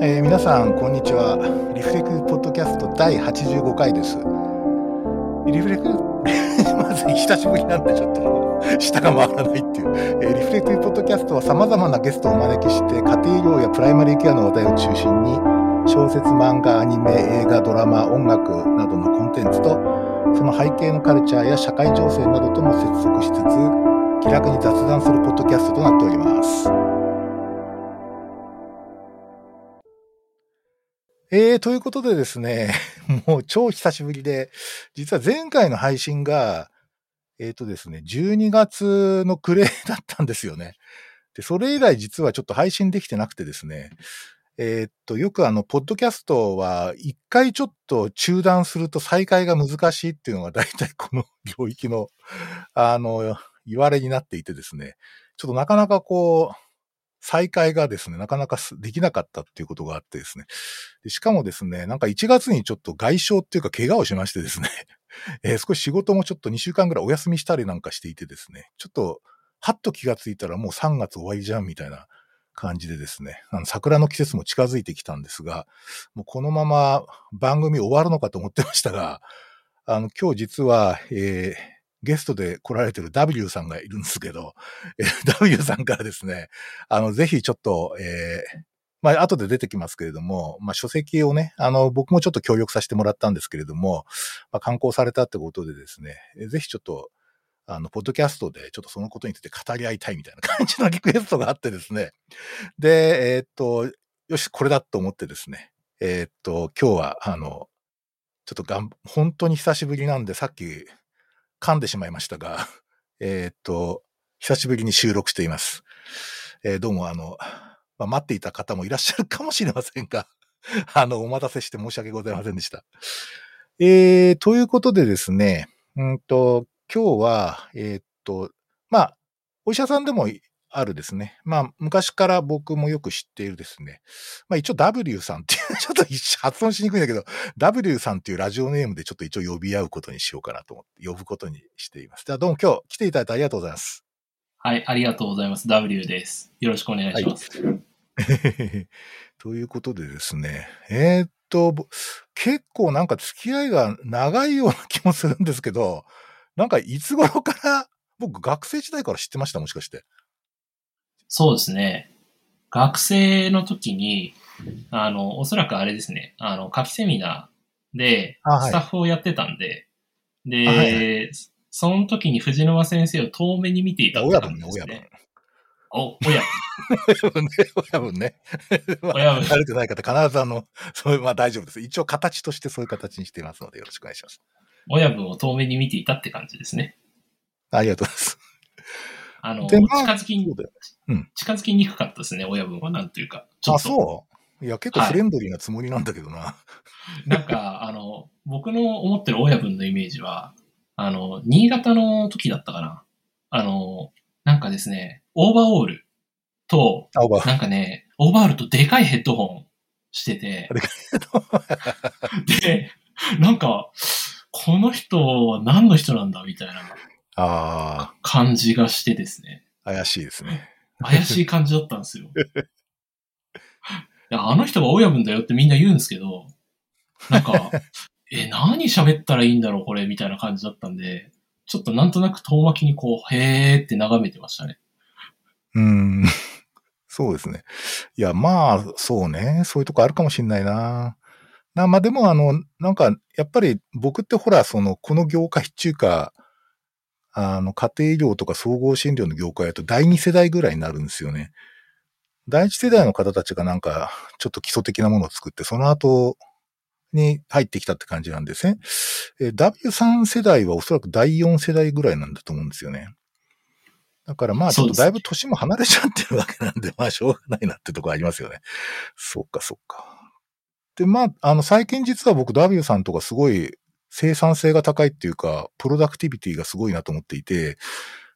えー皆さん、こんにちは。リフレクポッドキャスト第85回です。リフレク、まず久しぶりなんでちょっと舌が回らないっていう。えーリフレクポッドキャストは様々なゲストをお招きして、家庭用やプライマリーケアの話題を中心に、小説、漫画、アニメ、映画、ドラマ、音楽などのコンテンツと、その背景のカルチャーや社会情勢などとも接続しつつ、気楽に雑談するポッドキャストとなっております。えー、ということでですね、もう超久しぶりで、実は前回の配信が、えっ、とですね、12月の暮れだったんですよね。で、それ以来実はちょっと配信できてなくてですね、えーっと、よくあの、ポッドキャストは、一回ちょっと中断すると再開が難しいっていうのが大体この領域の、あの、言われになっていてですね、ちょっとなかなかこう、再開がですね、なかなかできなかったっていうことがあってですね。しかもですね、なんか1月にちょっと外傷っていうか怪我をしましてですね、えー少し仕事もちょっと2週間ぐらいお休みしたりなんかしていてですね、ちょっと、はっと気がついたらもう3月終わりじゃんみたいな感じでですね、あの桜の季節も近づいてきたんですが、もうこのまま番組終わるのかと思ってましたが、あの、今日実は、えーゲストで来られてる W さんがいるんですけど、えー W さんからですね、あの、ぜひちょっと、えーまあ、後で出てきますけれども、まあ、書籍をね、あの、僕もちょっと協力させてもらったんですけれども、まあ、刊行されたってことでですね、えーぜひちょっと、あの、ポッドキャストでちょっとそのことについて語り合いたいみたいな感じのリクエストがあってですね。で、えーっと、よし、これだと思ってですね、えーっと、今日は、あの、ちょっとがん、本当に久しぶりなんで、さっき噛んでしまいましたが、えーっと、久しぶりに収録しています。えーどうもあの、まあ、待っていた方もいらっしゃるかもしれませんが、あの、お待たせして申し訳ございませんでした。えー、ということでですね、うんと、今日は、えーっと、まあ、お医者さんでもあるですね。まあ、昔から僕もよく知っているですね。まあ一応 W さんっていう、ちょっと発音しにくいんだけど、W さんっていうラジオネームでちょっと一応呼び合うことにしようかなと思って、呼ぶことにしています。ではどうも今日来ていただいてありがとうございます。はい、ありがとうございます。W です。よろしくお願いします。ということでですね。えーっと、ぼ結構なんか付き合いが長いような気もするんですけど、なんかいつ頃から、僕学生時代から知ってました？もしかして。そうですね。学生の時に、あの、おそらくあれですね、あの、夏季セミナーでスタッフをやってたんで、はいはその時に藤沼先生を遠目に見ていたって親分ね、感じです親分。ね。お、親親分ね、親分ね。まあ親分慣れてない方、必ずあの、そういう、まあ大丈夫です。一応形としてそういう形にしていますので、よろしくお願いします。親分を遠目に見ていたって感じですね。ありがとうございます。あの、近づきう、だよ。近づきにくかったですね、親分は。なんというか。あ、そういや、結構フレンドリーなつもりなんだけどな。なんか、あの、僕の思ってる親分のイメージは、あの、新潟の時だったかな。あの、なんかですね、オーバーオールと。なんかね、オーバーオールとでかいヘッドホンしてて、で、なんか、この人は何の人なんだみたいなあ感じがしてですね、あ、怪しいですね。怪しい感じだったんですよ。いや、あの人が親分だよってみんな言うんですけど、なんか、え、何喋ったらいいんだろう、これ、みたいな感じだったんで、ちょっとなんとなく遠巻きにこう、へーって眺めてましたね。うーん。そうですね。いや、まあ、そうね。そういうとこあるかもしんないな。なまあでも、あの、なんか、やっぱり僕ってほら、その、この業界っていうか、あの、家庭医療とか総合診療の業界だと第二世代ぐらいになるんですよね。第一世代の方たちがなんか、ちょっと基礎的なものを作って、その後に入ってきたって感じなんですね。えー W3 世代はおそらく第4世代ぐらいなんだと思うんですよね。だからまあちょっとだいぶ年も離れちゃってるわけなんで、まあしょうがないなってとこありますよね。そっかそっか。で、まあ、あの最近実は僕 W さんとかすごい生産性が高いっていうか、プロダクティビティがすごいなと思っていて、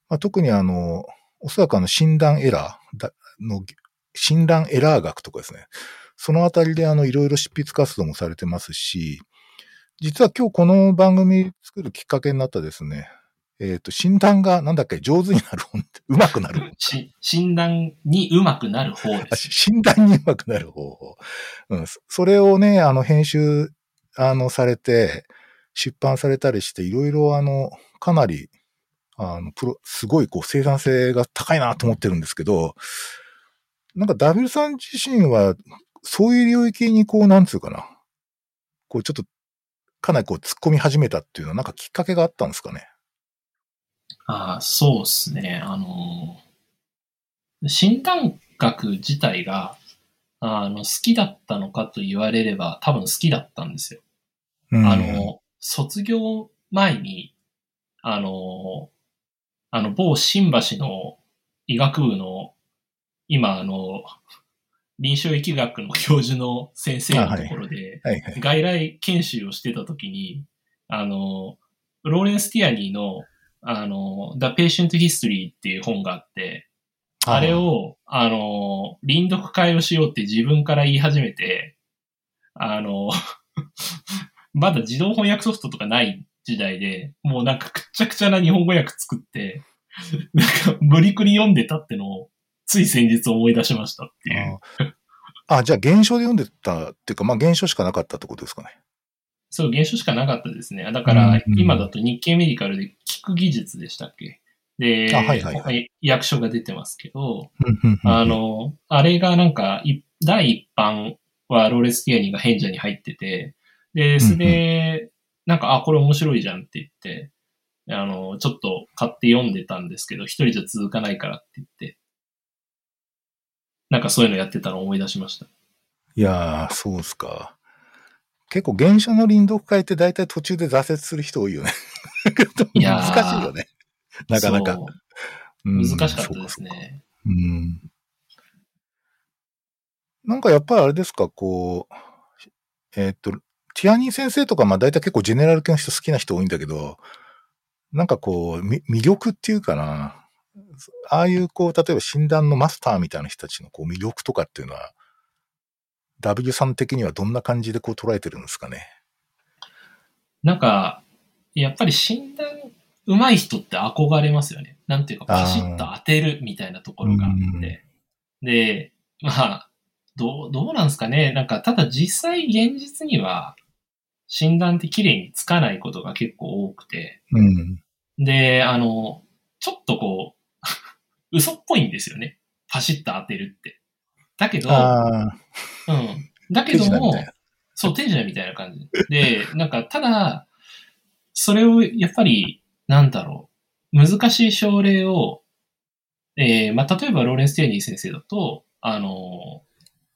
まあ、特にあの、おそらくあの診断エラーだの、診断エラー学とかですね。そのあたりであの、いろいろ執筆活動もされてますし、実は今日この番組作るきっかけになったですね、えっ、と、診断がなんだっけ、上手になる本って、上手くなる診断にうまくなる方であす。診断に上手くなる方法。うん。そそれをね、あの、編集、あの、されて、出版されたりして、いろいろあの、かなり、あの、プロ、すごいこう生産性が高いなと思ってるんですけど、なんか W さん自身は、そういう領域にこう、なんつうかな。こう、ちょっと、かなりこう突っ込み始めたっていうのは、なんかきっかけがあったんですかね？ああ、そうですね。あの、診断学自体が、あの、好きだったのかと言われれば、多分好きだったんですよ。うん、あの、卒業前に、あの、あの、某新橋の医学部の、今、あの、臨床疫学の教授の先生のところで。外来研修をしてた時に、あの、ローレンス・ティアニーの、あの、The Patient History っていう本があって、あれ、を、あの、臨読会をしようって自分から言い始めて、あの、まだ自動翻訳ソフトとかない時代で、もうなんかくっちゃくちゃな日本語訳作って、なんか無理くり読んでたってのを、つい先日思い出しましたっていう。ああ、じゃあ現象で読んでたっていうか、まあ現象しかなかったってことですかね。そう、現象しかなかったですね。だかうんらう、ん今だと日経メディカルで聞く技術でしたっけ？で、あはいはいはい役所が出てますけど、うんあ、の、あれがなんか、い第一版はローレス・ティアニーが賢者に入ってて、で、それで、なんか、あ、これ面白いじゃんって言って、あの、ちょっと買って読んでたんですけど、一人じゃ続かないからって言って、なんかそういうのやってたのを思い出しました。いやー、そうっすか。結構現象の臨読会って大体途中で挫折する人多いよね。いやー 難しいよね。なかなか。難しかったです。ね。うん。なんかやっぱりあれですか、こう、えーっと、ティアニー先生とか、まあ大体結構ジェネラル系の人好きな人多いんだけど、なんかこう、み魅力っていうかな、ああいうこう、例えば診断のマスターみたいな人たちのこう魅力とかっていうのは、W さん的にはどんな感じでこう捉えてるんですかね？なんか、やっぱり診断上手い人って憧れますよね。なんていうか、パシッと当てるみたいなところがあって。で、まあ、どう、どうなんですかね。なんか、ただ実際現実には、診断って綺麗につかないことが結構多くて。うん。で、あの、ちょっとこう、嘘っぽいんですよね。パシッと当てるって。だけど、うん。だけども。そう、手品みたいな感じ。で、なんか、ただ、それを、やっぱり、なんだろう、難しい症例を、えーまあ、例えば、ローレンス・ティアニー先生だと、あの、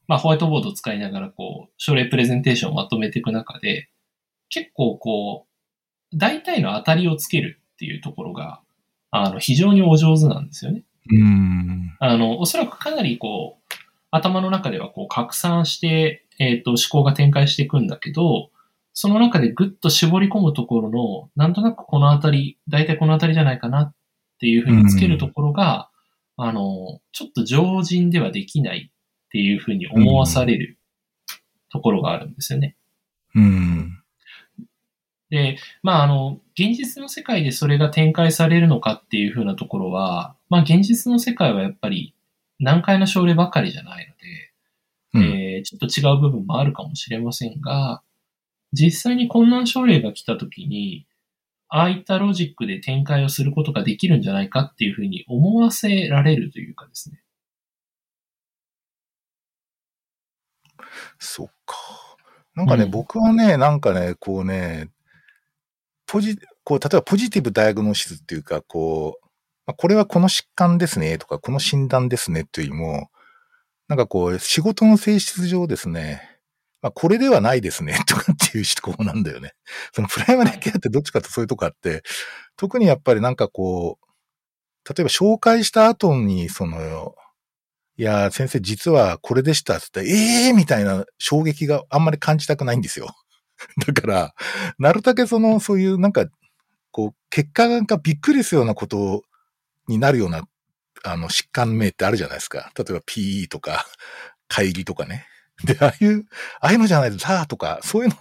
まあ、ホワイトボードを使いながら、こう、症例プレゼンテーションをまとめていく中で、結構、こう、大体の当たりをつけるっていうところが、あの、非常にお上手なんですよね。うん。あの、おそらくかなりこう、頭の中ではこう拡散して、えっ、と、思考が展開していくんだけど、その中でぐっと絞り込むところの、なんとなくこのあたり、大体このあたりじゃないかなっていうふうにつけるところが、あの、ちょっと常人ではできないっていうふうに思わされるところがあるんですよね。うん。で、まあ、あの、現実の世界でそれが展開されるのかっていうふうなところは、まあ、現実の世界はやっぱり難解な症例ばかりじゃないので、うん。えーちょっと違う部分もあるかもしれませんが、実際に困難症例が来たときに、ああいったロジックで展開をすることができるんじゃないかっていうふうに思わせられるというかですね。そっか。なんかね、うん僕はね、なんかね、こうね、ポジ、こう、例えばポジティブダイアグノシスっていうか、こう、まあこれはこの疾患ですねとか、この診断ですねというよりも、なんかこう、仕事の性質上ですね、まあ、これではないですね、とかっていう思考なんだよね。そのプライマリーケアってどっちかってそういうとこあって、特にやっぱりなんかこう、例えば紹介した後に、その、いやー、先生実はこれでしたって言って、ええー、みたいな衝撃があんまり感じたくないんですよ。だから、なるだけその、そういうなんか、こう、結果がびっくりするようなことになるような、あの、疾患名ってあるじゃないですか。例えば PE とか、会議とかね。で、ああいう、ああいうのじゃないと、ザーとか、そういうの、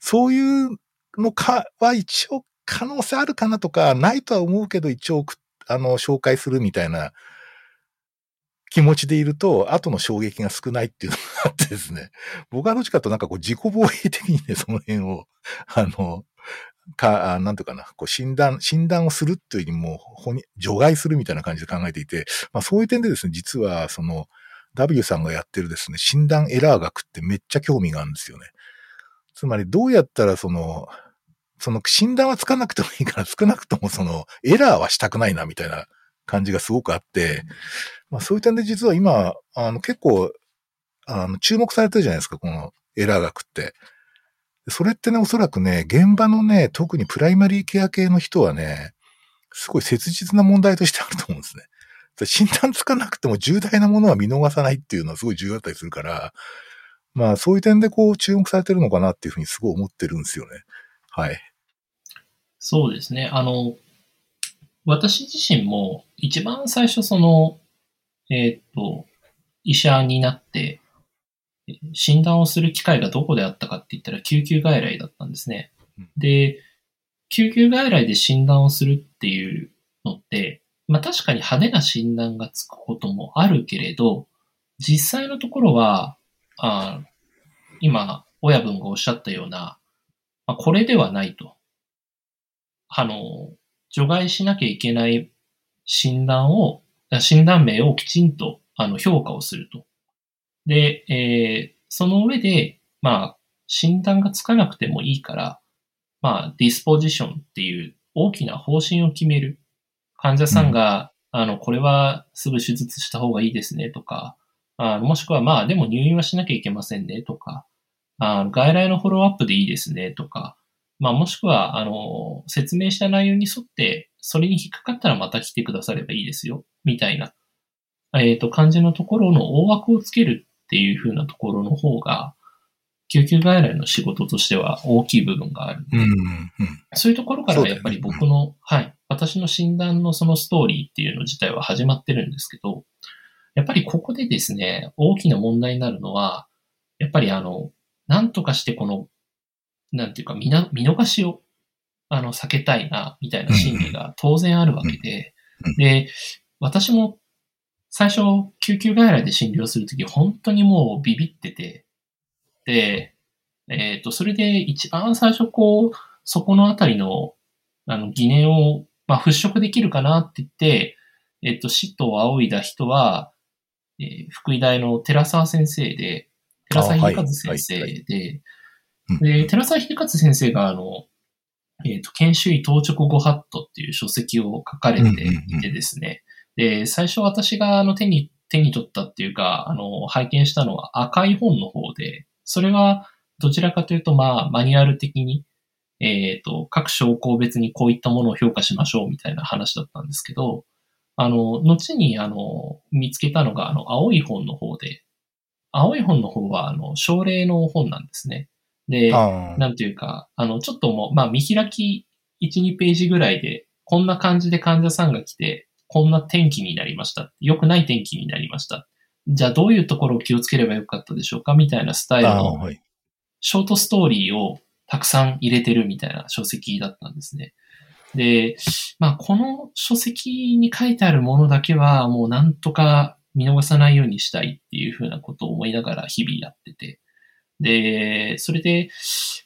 そういうのかは一応可能性あるかなとか、ないとは思うけど一応、あの、紹介するみたいな気持ちでいると、後の衝撃が少ないっていうのがあってですね、僕はどっちかとなんかこう自己防衛的にね、その辺を、あの、か、なんていうかな、こう診断、診断をするっていうよりも、除外するみたいな感じで考えていて、まあそういう点でですね、実はその、W さんがやってるですね、診断エラー学ってめっちゃ興味があるんですよね。つまりどうやったらその、その診断はつかなくてもいいから少なくともそのエラーはしたくないなみたいな感じがすごくあって、まあそういう点で実は今、あの結構、あの注目されてるじゃないですか、このエラー学って。それってね、おそらくね、現場のね、特にプライマリーケア系の人はね、すごい切実な問題としてあると思うんですね。診断つかなくても重大なものは見逃さないっていうのはすごい重要だったりするから、まあそういう点でこう注目されてるのかなっていうふうにすごい思ってるんですよね。はい。そうですね。あの、私自身も一番最初その、えっ、と、医者になって、診断をする機会がどこであったかって言ったら救急外来だったんですね。で、救急外来で診断をするっていうのって、まあ確かに派手な診断がつくこともあるけれど、実際のところは、あ今、親分がおっしゃったような、まあ、これではないと。あの、除外しなきゃいけない診断を、診断名をきちんとあの評価をすると。で、えー、その上で、まあ、診断がつかなくてもいいから、まあ、ディスポジションっていう大きな方針を決める。患者さんが、うん、あの、これはすぐ手術した方がいいですねとか、あもしくはまあ、でも入院はしなきゃいけませんねとか、あ外来のフォローアップでいいですねとか、まあ、もしくは、あの、説明した内容に沿って、それに引っかかったらまた来てくださればいいですよ、みたいな、えっ、ー、と、感じのところの大枠をつけるっていう風なところの方が、救急外来の仕事としては大きい部分があるので、うんうん、そういうところからやっぱり僕の、ね、はい、私の診断のそのストーリーっていうの自体は始まってるんですけど、やっぱりここでですね、大きな問題になるのは、やっぱりあの、なんとかしてこの、なんていうか見な、見逃しを、あの、避けたいな、みたいな心理が当然あるわけで、で、私も最初、救急外来で診療するとき、本当にもうビビってて、で、えっ、ー、と、それで一番最初、こう、そこのあたりの、あの、疑念を、まあ、払拭できるかなって言って、えっ、ー、と、死と仰いだ人は、えー、福井大の寺沢先生で、寺沢秀和先生で、で、寺沢秀和先生が、あの、えっ、と、研修医当直ごハットっていう書籍を書かれていてですね、で、最初私があの手に、手に取ったっていうか、あの、拝見したのは赤い本の方で、それはどちらかというと、まあ、マニュアル的に、えっ、ー、と、各証拠別にこういったものを評価しましょうみたいな話だったんですけど、あの、後に、あの、見つけたのが、あの、青い本の方で、青い本の方は、あの、症例の本なんですね。で、なんていうか、あの、ちょっともう、まあ、見開き1、2ページぐらいで、こんな感じで患者さんが来て、こんな天気になりました。良くない天気になりました。じゃあどういうところを気をつければよかったでしょうか？みたいなスタイルの、ショートストーリーをたくさん入れてるみたいな書籍だったんですね。で、まあ、この書籍に書いてあるものだけはもうなんとか見逃さないようにしたいっていうふうなことを思いながら日々やってて。で、それで、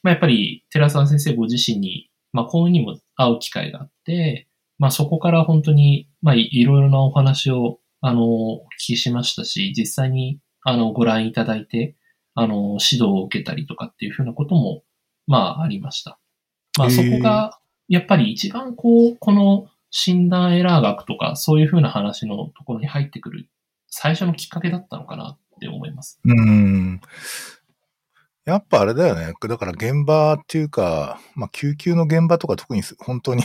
まあ、やっぱり寺澤先生ご自身に、まあ、幸運にも会う機会があって、まあそこから本当に、まあいろいろなお話を、あの、お聞きしましたし、実際に、あの、ご覧いただいて、あの、指導を受けたりとかっていうふうなことも、まあありました。まあそこが、やっぱり一番こう、この診断エラー学とか、そういうふうな話のところに入ってくる最初のきっかけだったのかなって思います。うん。やっぱあれだよね。だから現場っていうか、まあ救急の現場とか特に本当に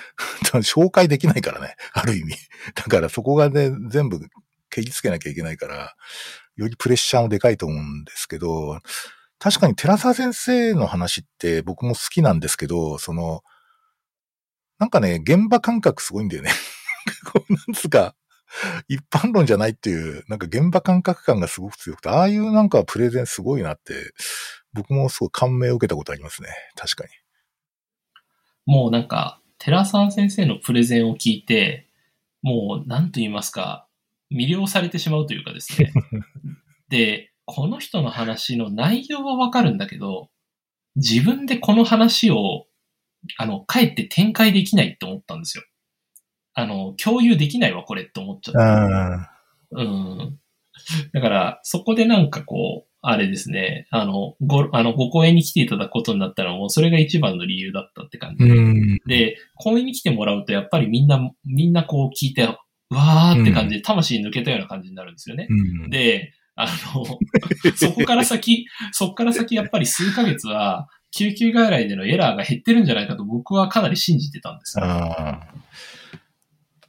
紹介できないからね、ある意味。だからそこがね、全部蹴りつけなきゃいけないから、よりプレッシャーもでかいと思うんですけど、確かに寺沢先生の話って僕も好きなんですけど、その、なんかね、現場感覚すごいんだよね。こうなんつうか、一般論じゃないっていう、なんか現場感覚感がすごく強くて、ああいうなんかプレゼンすごいなって、僕もすごい感銘を受けたことありますね。確かに。もうなんか、寺澤先生のプレゼンを聞いて、もう、なんと言いますか、魅了されてしまうというかですね。で、この人の話の内容はわかるんだけど、自分でこの話を、あの、かえって展開できないって思ったんですよ。あの、共有できないわ、これって思っちゃった。あうん。だから、そこでなんかこう、あれですね、あの、ご、あの、ご公演に来ていただくことになったらもうそれが一番の理由だったって感じーで。うん。で、公演に来てもらうとやっぱりみんな、みんなこう聞いて、わーって感じで魂抜けたような感じになるんですよね。うん、で、あの、そこから先、そこから先やっぱり数ヶ月は、救急外来でのエラーが減ってるんじゃないかと僕はかなり信じてたんですよ。あー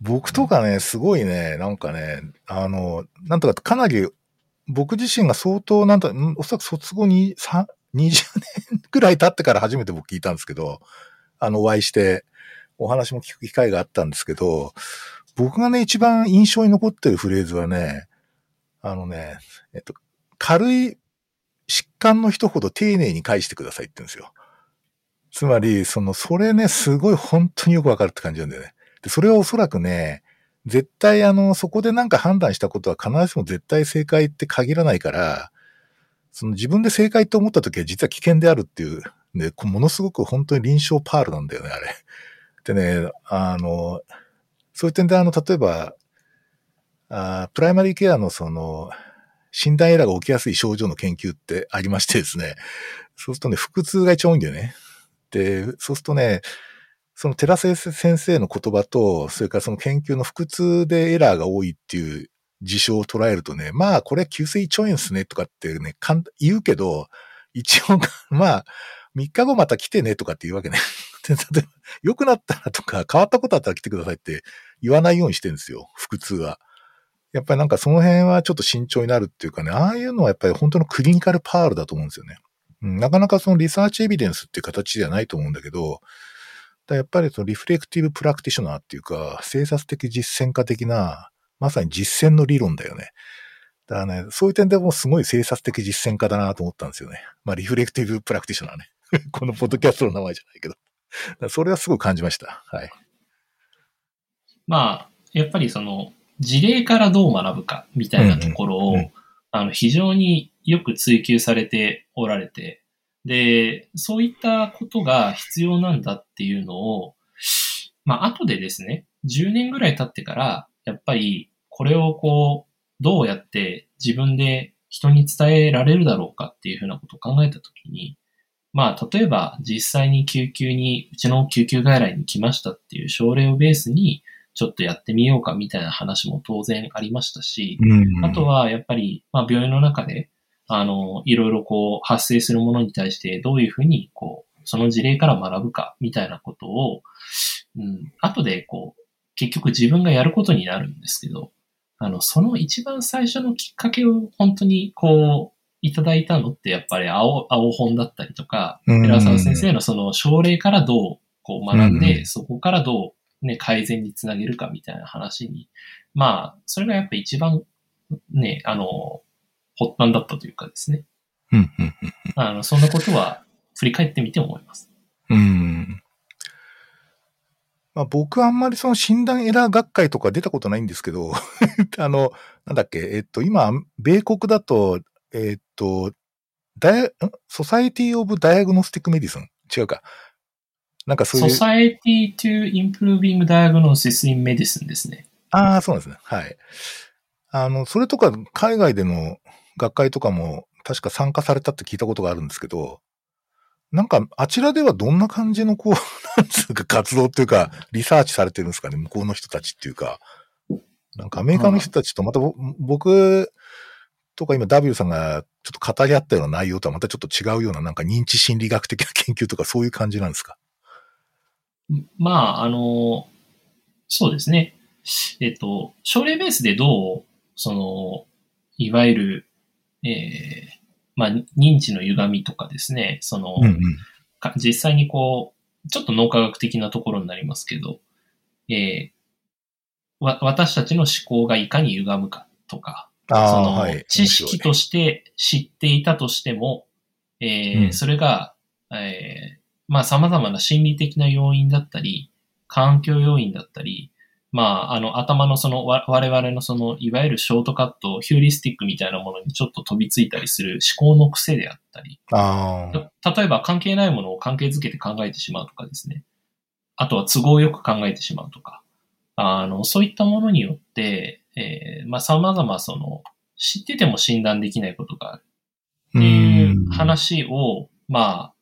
僕とかね、すごいね、なんかね、あの、なんとかかなり、僕自身が相当、なんと、おそらく卒後に20年くらい経ってから初めて僕聞いたんですけど、あの、お会いして、お話も聞く機会があったんですけど、僕がね、一番印象に残ってるフレーズはね、あのね、えっと、軽い疾患の人ほど丁寧に返してくださいって言うんですよ。つまり、その、それね、すごい本当によくわかるって感じなんだよね。で、それはおそらくね、絶対あの、そこでなんか判断したことは必ずしも絶対正解って限らないから、その自分で正解と思った時は実は危険であるっていう、ね、ものすごく本当に臨床パールなんだよね、あれ。でね、あの、そういう点であの、例えば、あプライマリーケアのその、診断エラーが起きやすい症状の研究ってありましてですね、そうするとね、腹痛が一番多いんだよね。で、そうするとね、その寺先生の言葉と、それからその研究の腹痛でエラーが多いっていう事象を捉えるとね、まあこれ急性胃腸炎ですねとかってね、言うけど、一応、まあ、3日後また来てねとかって言うわけね。で例えば、良くなったらとか、変わったことあったら来てくださいって言わないようにしてるんですよ、腹痛は。やっぱりなんかその辺はちょっと慎重になるっていうかね、ああいうのはやっぱり本当のクリニカルパールだと思うんですよね。うん、なかなかそのリサーチエビデンスっていう形ではないと思うんだけど、だやっぱりそのリフレクティブプラクティショナーっていうか、生殺的実践家的な、まさに実践の理論だよね。だからね、そういう点でもすごい生殺的実践家だなと思ったんですよね。まあ、リフレクティブプラクティショナーね。このポッドキャストの名前じゃないけど。それはすごい感じました。はい。まあ、やっぱりその、事例からどう学ぶかみたいなところを、うんうんうんあの、非常によく追求されておられて、で、そういったことが必要なんだっていうのを、まあ、後でですね、10年ぐらい経ってから、やっぱり、これをこう、どうやって自分で人に伝えられるだろうかっていうふうなことを考えたときに、まあ、例えば実際に救急に、うちの救急外来に来ましたっていう症例をベースに、ちょっとやってみようかみたいな話も当然ありましたし、うん。あと、はやっぱり、まあ、病院の中で、あの、いろいろこう、発生するものに対してどういうふうに、こう、その事例から学ぶかみたいなことを、うん、後でこう、結局自分がやることになるんですけど、あの、その一番最初のきっかけを本当にこう、いただいたのってやっぱり青、青本だったりとか、うん。寺澤先生のその症例からどうこう学んで、うん。そこからどうね、改善につなげるかみたいな話に、まあ、それがやっぱ一番ね、あの、発端だったというかですね。うん、うん、あの、そんなことは振り返ってみて思います。うん。まあ、僕はあんまりその診断エラー学会とか出たことないんですけど、あの、なんだっけ、えっと、今、米国だと、えっと、ダイん？ Society of Diagnostic Medicine？違うか。なんかそういう。Society to Improving Diagnosis in Medicine ですね。ああ、そうなんですね。はい。あの、それとか、海外での学会とかも、確か参加されたって聞いたことがあるんですけど、なんか、あちらではどんな感じの、こう、なんつうか、活動っていうか、リサーチされてるんですかね、向こうの人たちっていうか。なんか、アメリカの人たちと、また僕とか今、W さんがちょっと語り合ったような内容とはまたちょっと違うような、なんか認知心理学的な研究とか、そういう感じなんですか？まあ、あの、そうですね。えっと、症例ベースでどう、その、いわゆる、えーまあ、認知の歪みとかですね、その、うんうん。か実際にこう、ちょっと脳科学的なところになりますけど、えーわ、私たちの思考がいかに歪むかとか、その、はい。知識として知っていたとしても、えーうんそれが、えーまあ様々な心理的な要因だったり、環境要因だったり、まあ、あの、頭のその、我々のその、いわゆるショートカット、ヒューリスティックみたいなものにちょっと飛びついたりする思考の癖であったり。例えば関係ないものを関係づけて考えてしまうとかですね。あとは都合よく考えてしまうとか。あの、そういったものによって、えー、まあ、様々その、知ってても診断できないことがある。っていう話を、まあ、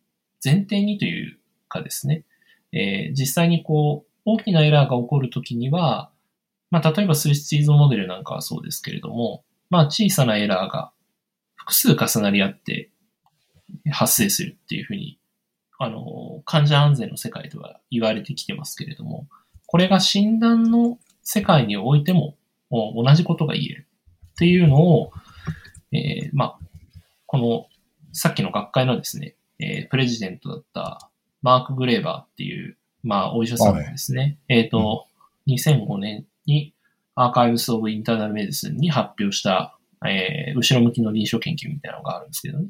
前提にというかですね。えー、実際にこう、大きなエラーが起こるときには、まあ、例えばスイッチーズモデルなんかはそうですけれども、まあ、小さなエラーが複数重なり合って発生するっていうふうに、あの、患者安全の世界では言われてきてますけれども、これが診断の世界においても同じことが言えるっていうのを、えー、まあ、この、さっきの学会のですね、えー、プレジデントだったマーク・グレーバーっていうまあ、お医者さんですね。はい、えっ、ー、と、うん、2005年にアーカイブス・オブ・インターナル・メディスンに発表した、えー、後ろ向きの臨床研究みたいなのがあるんですけどね。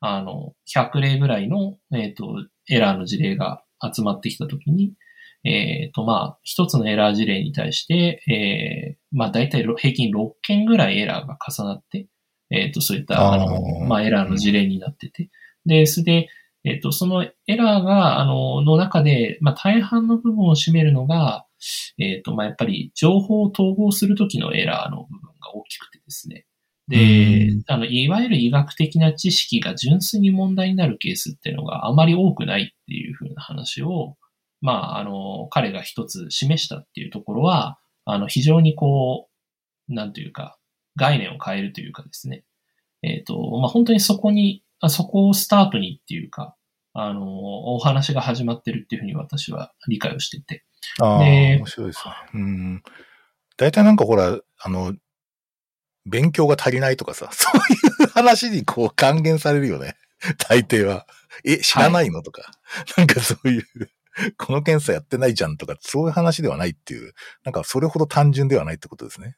あの、100例ぐらいの、えっ、ー、と、エラーの事例が集まってきたときに、えっ、ー、と、まあ、一つのエラー事例に対して、えー、まあ、大体平均6件ぐらいエラーが重なって、えっ、と、そういった、あの、まあ、エラーの事例になってて、で、それで、えっ、と、そのエラーが、あの、の中で、まあ、大半の部分を占めるのが、えっ、と、まあ、やっぱり情報を統合するときのエラーの部分が大きくてですね。で、あの、いわゆる医学的な知識が純粋に問題になるケースっていうのがあまり多くないっていうふうな話を、まあ、あの、彼が一つ示したっていうところは、あの、非常にこう、なんというか、概念を変えるというかですね。えっ、と、まあ、本当にそこにそこをスタートにっていうか、あの、お話が始まってるっていうふうに私は理解をしてて。ああ、面白いですね。うん。大体なんかほら、あの、勉強が足りないとかさ、そういう話にこう還元されるよね。大抵は。え、知らないの、はい、とか。なんかそういう、この検査やってないじゃんとか、そういう話ではないっていう、なんかそれほど単純ではないってことですね。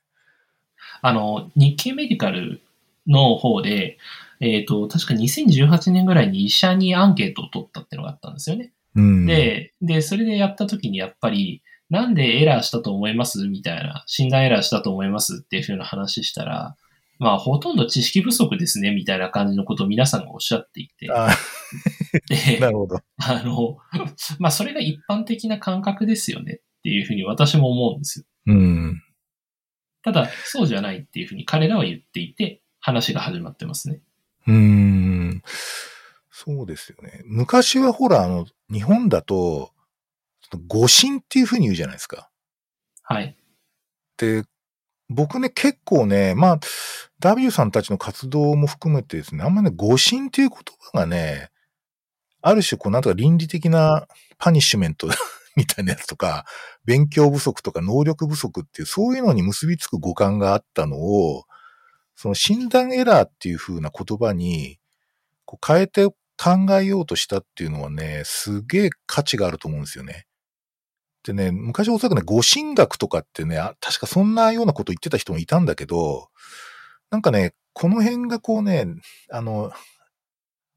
あの、日経メディカルの方で、えっ、ー、と、確か2018年ぐらいに医者にアンケートを取ったっていうのがあったんですよね。うん、で、で、それでやった時にやっぱり、なんでエラーしたと思います？みたいな、診断エラーしたと思います？っていうふうな話したら、まあ、ほとんど知識不足ですね、みたいな感じのことを皆さんがおっしゃっていて。で、なるほど。あの、まあ、それが一般的な感覚ですよねっていうふうに私も思うんですよ。うん。ただ、そうじゃないっていうふうに彼らは言っていて、話が始まってますね。うーん。そうですよね。昔はほら、あの、日本だと、誤診っていうふうに言うじゃないですか。はい。で、僕ね、結構ね、まあ、W さんたちの活動も含めてですね、あんまね、誤診っていう言葉がね、ある種、こう、なんとか倫理的なパニッシュメント みたいなやつとか、勉強不足とか能力不足っていう、そういうのに結びつく語感があったのを、その診断エラーっていう風な言葉にこう変えて考えようとしたっていうのはね、すげえ価値があると思うんですよね。でね、昔おそらくね、誤診学とかってね、確かそんなようなこと言ってた人もいたんだけど、なんかね、この辺がこうね、あの、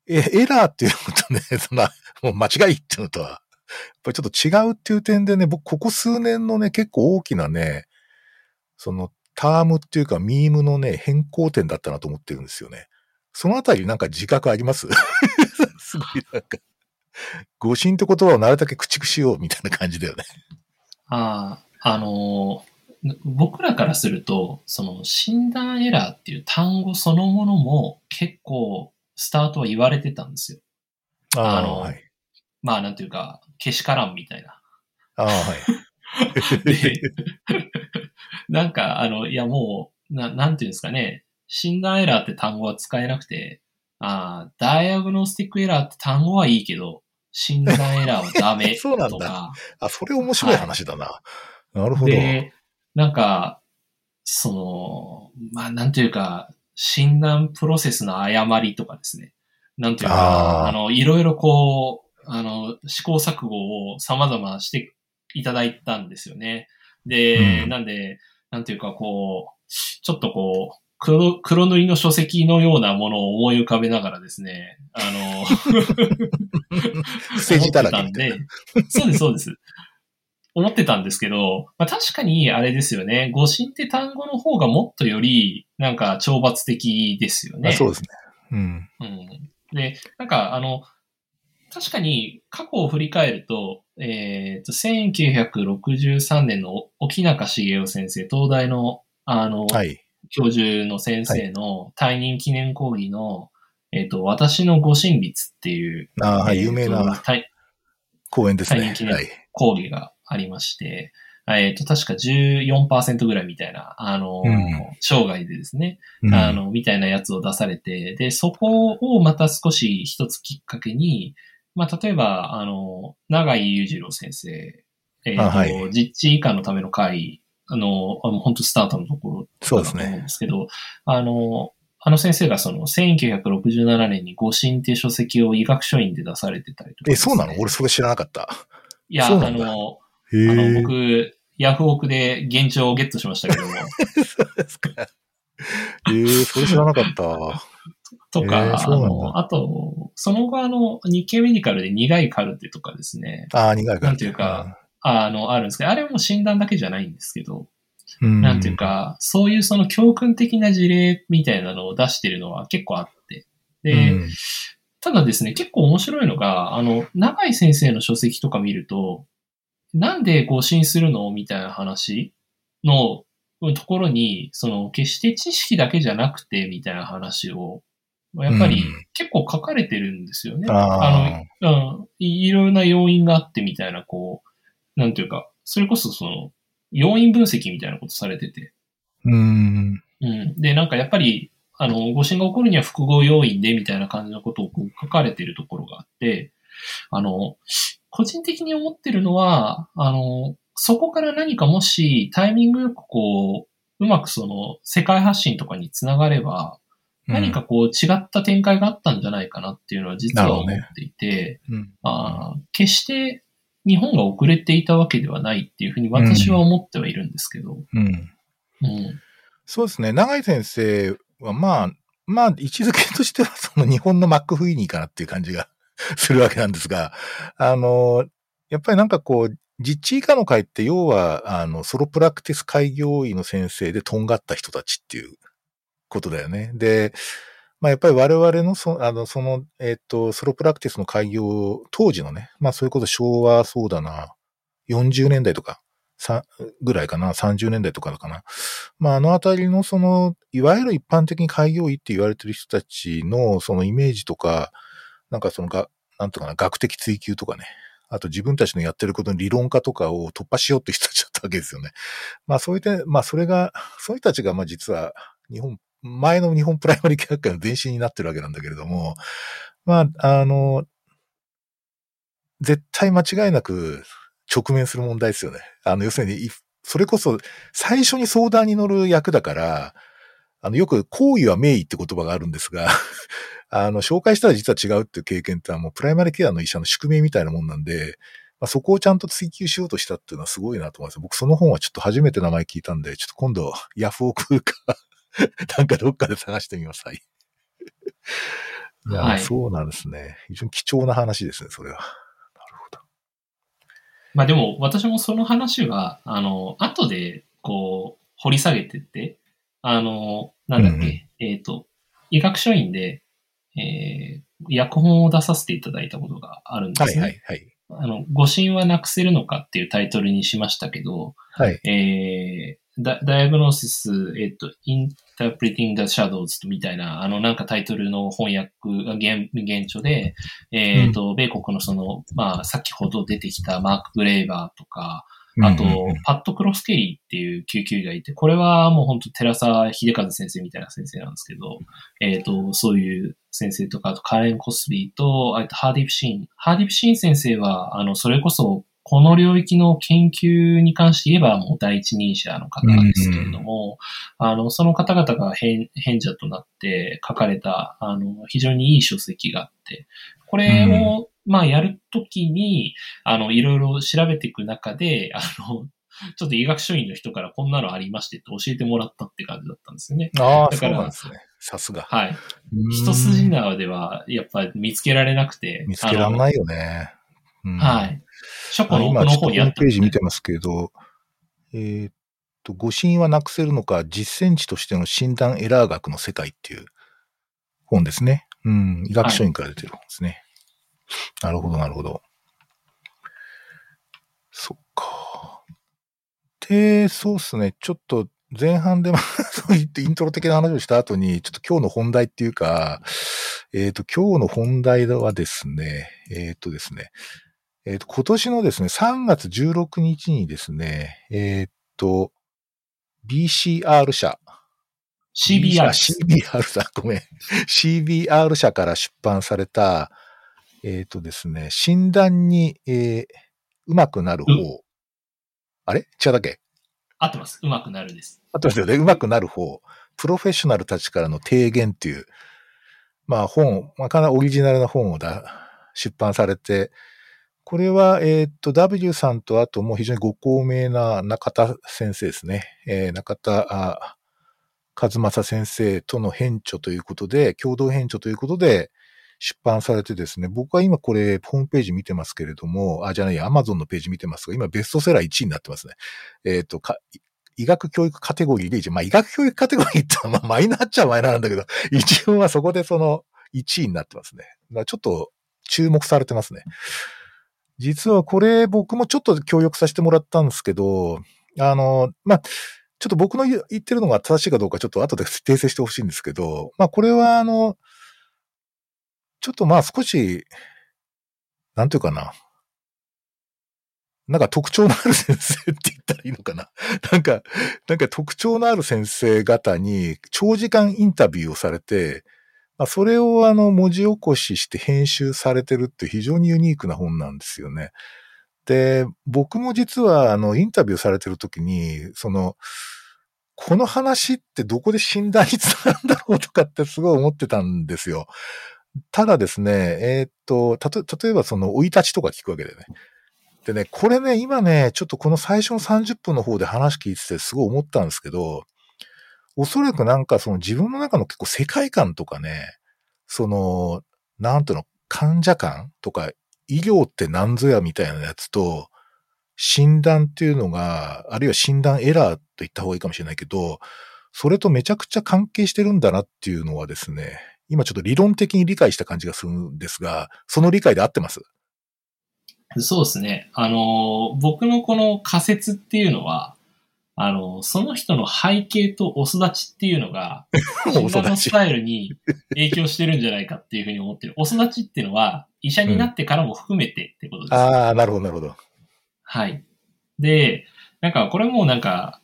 え、エラーっていうのとね、そんな、もう間違いっていうのとは、やっぱりちょっと違うっていう点でね、僕ここ数年のね、結構大きなね、そのタームっていうかミームのね、変更点だったなと思ってるんですよね。そのあたりなんか自覚あります？すごいなんか、誤診って言葉をなるだけ駆逐しようみたいな感じだよね。ああ、あのー、僕らからすると、その診断エラーっていう単語そのものも結構スタートは言われてたんですよ。ああの、はい、まあなんていうか、けしからんみたいな。ああ、はい。で、なんか、あの、いやもう、ななんていうんですかね、診断エラーって単語は使えなくて、あダイアグノスティックエラーって単語はいいけど、診断エラーはダメ そうなんだ。あ、それ面白い話だな。はい、なるほど。で、なんか、その、まあ、なんていうか、診断プロセスの誤りとかですね。なんていうか、あの、いろいろこう、あの、試行錯誤を様々していただいたんですよね。で、うん、なんで、なんていうかこう、ちょっとこう、黒黒塗りの書籍のようなものを思い浮かべながらですね、あの、不正字だらけ思ってたんで、そうです、そうです。思ってたんですけど、まあ、確かにあれですよね、誤信って単語の方がもっとより、なんか懲罰的ですよね。あそうですね。うん。うん。で、なんかあの、確かに過去を振り返ると、えっ、と、1963年の沖中茂雄先生、東大の、あの、はい。教授の先生の退任記念講義の、えっ、と、私の誤信率っていう、ああ、はい。有名な退公演ですね。大人気ねはい。講義がありまして、えっ、と、確か14%ぐらいみたいな、あの、うん生涯でですね、うんあの、みたいなやつを出されて、で、そこをまた少し一つきっかけに、まあ、例えば、あの、長井裕次郎先生、えっ、と、あはい実地以下のための会、あの、あの本当スタートのところそうですだと思うんね。ですけど、あの、あの先生がその1967年に誤信っていう書籍を医学書院で出されてたりとか、え、そうなの？俺それ知らなかった。いや、あの、へあの、え。僕、ヤフオクで現状をゲットしましたけども、そうですか。ええ、それ知らなかった。とか、へーあの、あと、その後あの、日経メディカルで苦いカルテとかですね、ああ、苦いから。なんていうかあの、あるんですけど、あれはもう診断だけじゃないんですけど、うん、なんていうか、そういうその教訓的な事例みたいなのを出してるのは結構あって、で、うん、ただですね、結構面白いのが、あの、長井先生の書籍とか見ると、なんで誤信するのみたいな話のところに、その、決して知識だけじゃなくて、みたいな話を、やっぱりうん結構書かれてるんですよね。ああ、の、うん、いいろいろな要因があってみたいな、こう、なんていうか、それこそその、要因分析みたいなことされてて、うん。うん。で、なんかやっぱり、あの、誤信が起こるには複合要因で、みたいな感じのことをこう書かれているところがあって、あの、個人的に思ってるのは、あの、そこから何かもしタイミングよくこう、うまくその世界発信とかにつながれば、何かこう違った展開があったんじゃないかなっていうのは実は思っていて、うん、あー決して日本が遅れていたわけではないっていうふうに私は思ってはいるんですけど、うん。うん。そうですね。長井先生は、まあ、まあ、位置づけとしては、その日本のマックフィーニーかなっていう感じが するわけなんですが、あの、やっぱりなんかこう、実地以下の会って、要は、あの、ソロプラクティス開業医の先生でとんがった人たちっていうことだよね。で、まあやっぱり我々のそ、あの、その、えっ、と、ソロプラクティスの開業、当時のね、まあそういうこと昭和そうだな、40年代とか、さ、ぐらいかな、30年代とかかな。まああのあたりのその、いわゆる一般的に開業医って言われてる人たちのそのイメージとか、なんかそのが、なんとかな、学的追求とかね。あと自分たちのやってることの理論化とかを突破しようって人たちだったわけですよね。まあそういった、まあそれが、そういう人たちがまあ実は日本、前の日本プライマリー教育会の前身になってるわけなんだけれども、まあ、あの、絶対間違いなく直面する問題ですよね。あの、要するに、それこそ最初に相談に乗る役だから、あの、よく行為は名医って言葉があるんですが、あの、紹介したら実は違うっていう経験ってはもうプライマリケアの医者の宿命みたいなもんなんで、まあ、そこをちゃんと追求しようとしたっていうのはすごいなと思います。僕その本はちょっと初めて名前聞いたんで、ちょっと今度ヤフオクか、なんかどっかで探してみます。はい。いや、はいそうなんですね。非常に貴重な話ですね、それは。なるほど。まあでも、私もその話は、あの、後で、こう、掘り下げてって、あの、なんだっけ、うんうんえっ、と、医学書院で、えー、訳本を出させていただいたことがあるんですね。はいはいはい。あの、誤信はなくせるのかっていうタイトルにしましたけど、はい。えー、ダダイアグノシス、えっ、と、Interpreting the Shadows みたいな、あの、なんかタイトルの翻訳が現現著で、えっ、と、米国のその、まあ、先ほど出てきたマーク・グレーバーとか、あとパッド・クロス・ケリーっていう救急医がいて、これはもう本当寺澤秀和先生みたいな先生なんですけど、えっ、と、そういう先生とか、あとカレン・コスビーと、あとハーディプ・シーン。ハーディプ・シーン先生は、あの、それこそ、この領域の研究に関して言えばもう第一人者の方ですけれども、あの、その方々が変変者となって書かれた、あの、非常にいい書籍があって、これを、まあ、やるときに、あの、いろいろ調べていく中で、あの、ちょっと医学書院の人からこんなのありましてって教えてもらったって感じだったんですよね。ああ、そうなんですね。さすが。はい。一筋縄では、やっぱり見つけられなくて。見つけられないよね。うんはい。書庫の今、奥ちょっとホームの方にあったページ見てますけど、えーっと、誤診はなくせるのか、実践値としての診断エラー学の世界っていう本ですね。うん、医学書院から出てる本ですね。なるほど、なるほど。そっか。で、そうっすね。ちょっと前半で、まあそう言ってイントロ的な話をした後に、ちょっと今日の本題っていうか、えっ、と、今日の本題はですね、えっ、とですね、えっ、と、今年のですね、3月16日にですね、えっ、と、BCR 社。CBR あ CBR 社、ごめん。CBR 社から出版された、えっ、とですね、診断に、えー、うまくなる方。うあれ？違うだっけ？合ってます。うまくなるです。あとですよね、うまくなる方。プロフェッショナルたちからの提言っていう、まあ本、まあかなりオリジナルな本をだ出版されて、これは、えーっと、W さんとあともう非常にご高名な中田先生ですね。えー中田あ和正先生との編著ということで、共同編著ということで出版されてですね、僕は今これホームページ見てますけれども、あ、じゃない、アマゾンのページ見てますが、今ベストセラー1位になってますね。えーっと、か医学教育カテゴリーで一応、まあ医学教育カテゴリーってまあマイナーっちゃマイナーなんだけど、一応はそこでその1位になってますね。だからちょっと注目されてますね。実はこれ僕もちょっと協力させてもらったんですけど、あの、まあ、ちょっと僕の言ってるのが正しいかどうかちょっと後で訂正してほしいんですけど、まあこれはあの、ちょっとまあ少し、なんていうかな。なんか特徴のある先生って言ったらいいのかな。なんか、なんか特徴のある先生方に長時間インタビューをされて、まあ、それをあの文字起こしして編集されてるって非常にユニークな本なんですよね。で、僕も実はあのインタビューされてる時に、その、この話ってどこで診断につながるんだろうとかってすごい思ってたんですよ。ただですね、えーっと、たと、例えばその、生い立ちとか聞くわけでね。でね、これね、今ね、ちょっとこの最初の30分の方で話聞いててすごい思ったんですけど、おそらくなんかその自分の中の結構世界観とかね、その、なんていうの、患者観とか、医療って何ぞやみたいなやつと、診断っていうのが、あるいは診断エラーと言った方がいいかもしれないけど、それとめちゃくちゃ関係してるんだなっていうのはですね、今ちょっと理論的に理解した感じがするんですが、その理解で合ってます？そうですね。あの、僕のこの仮説っていうのは、あの、その人の背景とお育ちっていうのが、診断のスタイルに影響してるんじゃないかっていうふうに思ってる。お育ちっていうのは、医者になってからも含めてってことです。ああ、なるほど、なるほど。はい。で、なんか、これもなんか、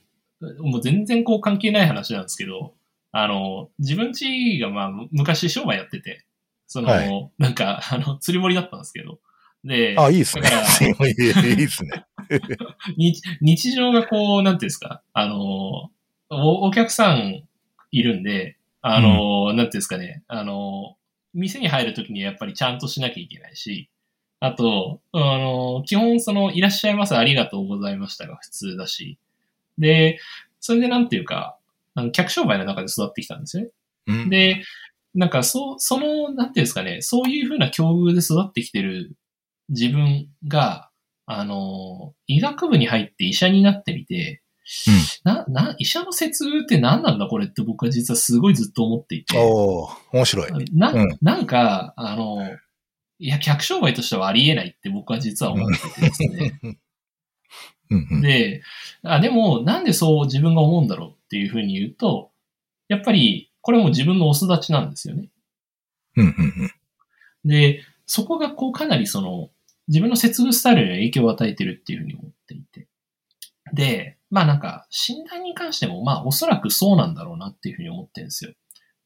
もう全然こう関係ない話なんですけど、あの、自分ちがまあ、昔商売やってて、その、はいなんか、あの、釣り堀だったんですけど、で、あいいですねいいですね。日日常がこう、なんていうんですか、あの、おお客さんいるんで、あの、なんていうんですかね、あの、店に入るときにやっぱりちゃんとしなきゃいけないし、あと、あの、基本その、いらっしゃいます、ありがとうございましたが普通だし、で、それでなんていうか、あの客商売の中で育ってきたんですよね。うん、で、なんか、そう、その、なんていうんですかね、そういうふうな境遇で育ってきてる自分が、あの、医学部に入って医者になってみて、な、な、医者の接遇って何なんだこれって僕は実はすごいずっと思っていて。おー面白い。な、うんなんか、あの、いや、客商売としてはありえないって僕は実は思っててですね。うんうんで、あ、でも、なんでそう自分が思うんだろうっていうふうに言うと、やっぱり、これも自分のお育ちなんですよね。うんうんで、そこがこうかなりその、自分の接遇スタイルに影響を与えてるっていうふうに思っていて。で、まあなんか、診断に関しても、まあおそらくそうなんだろうなっていうふうに思ってるんですよ。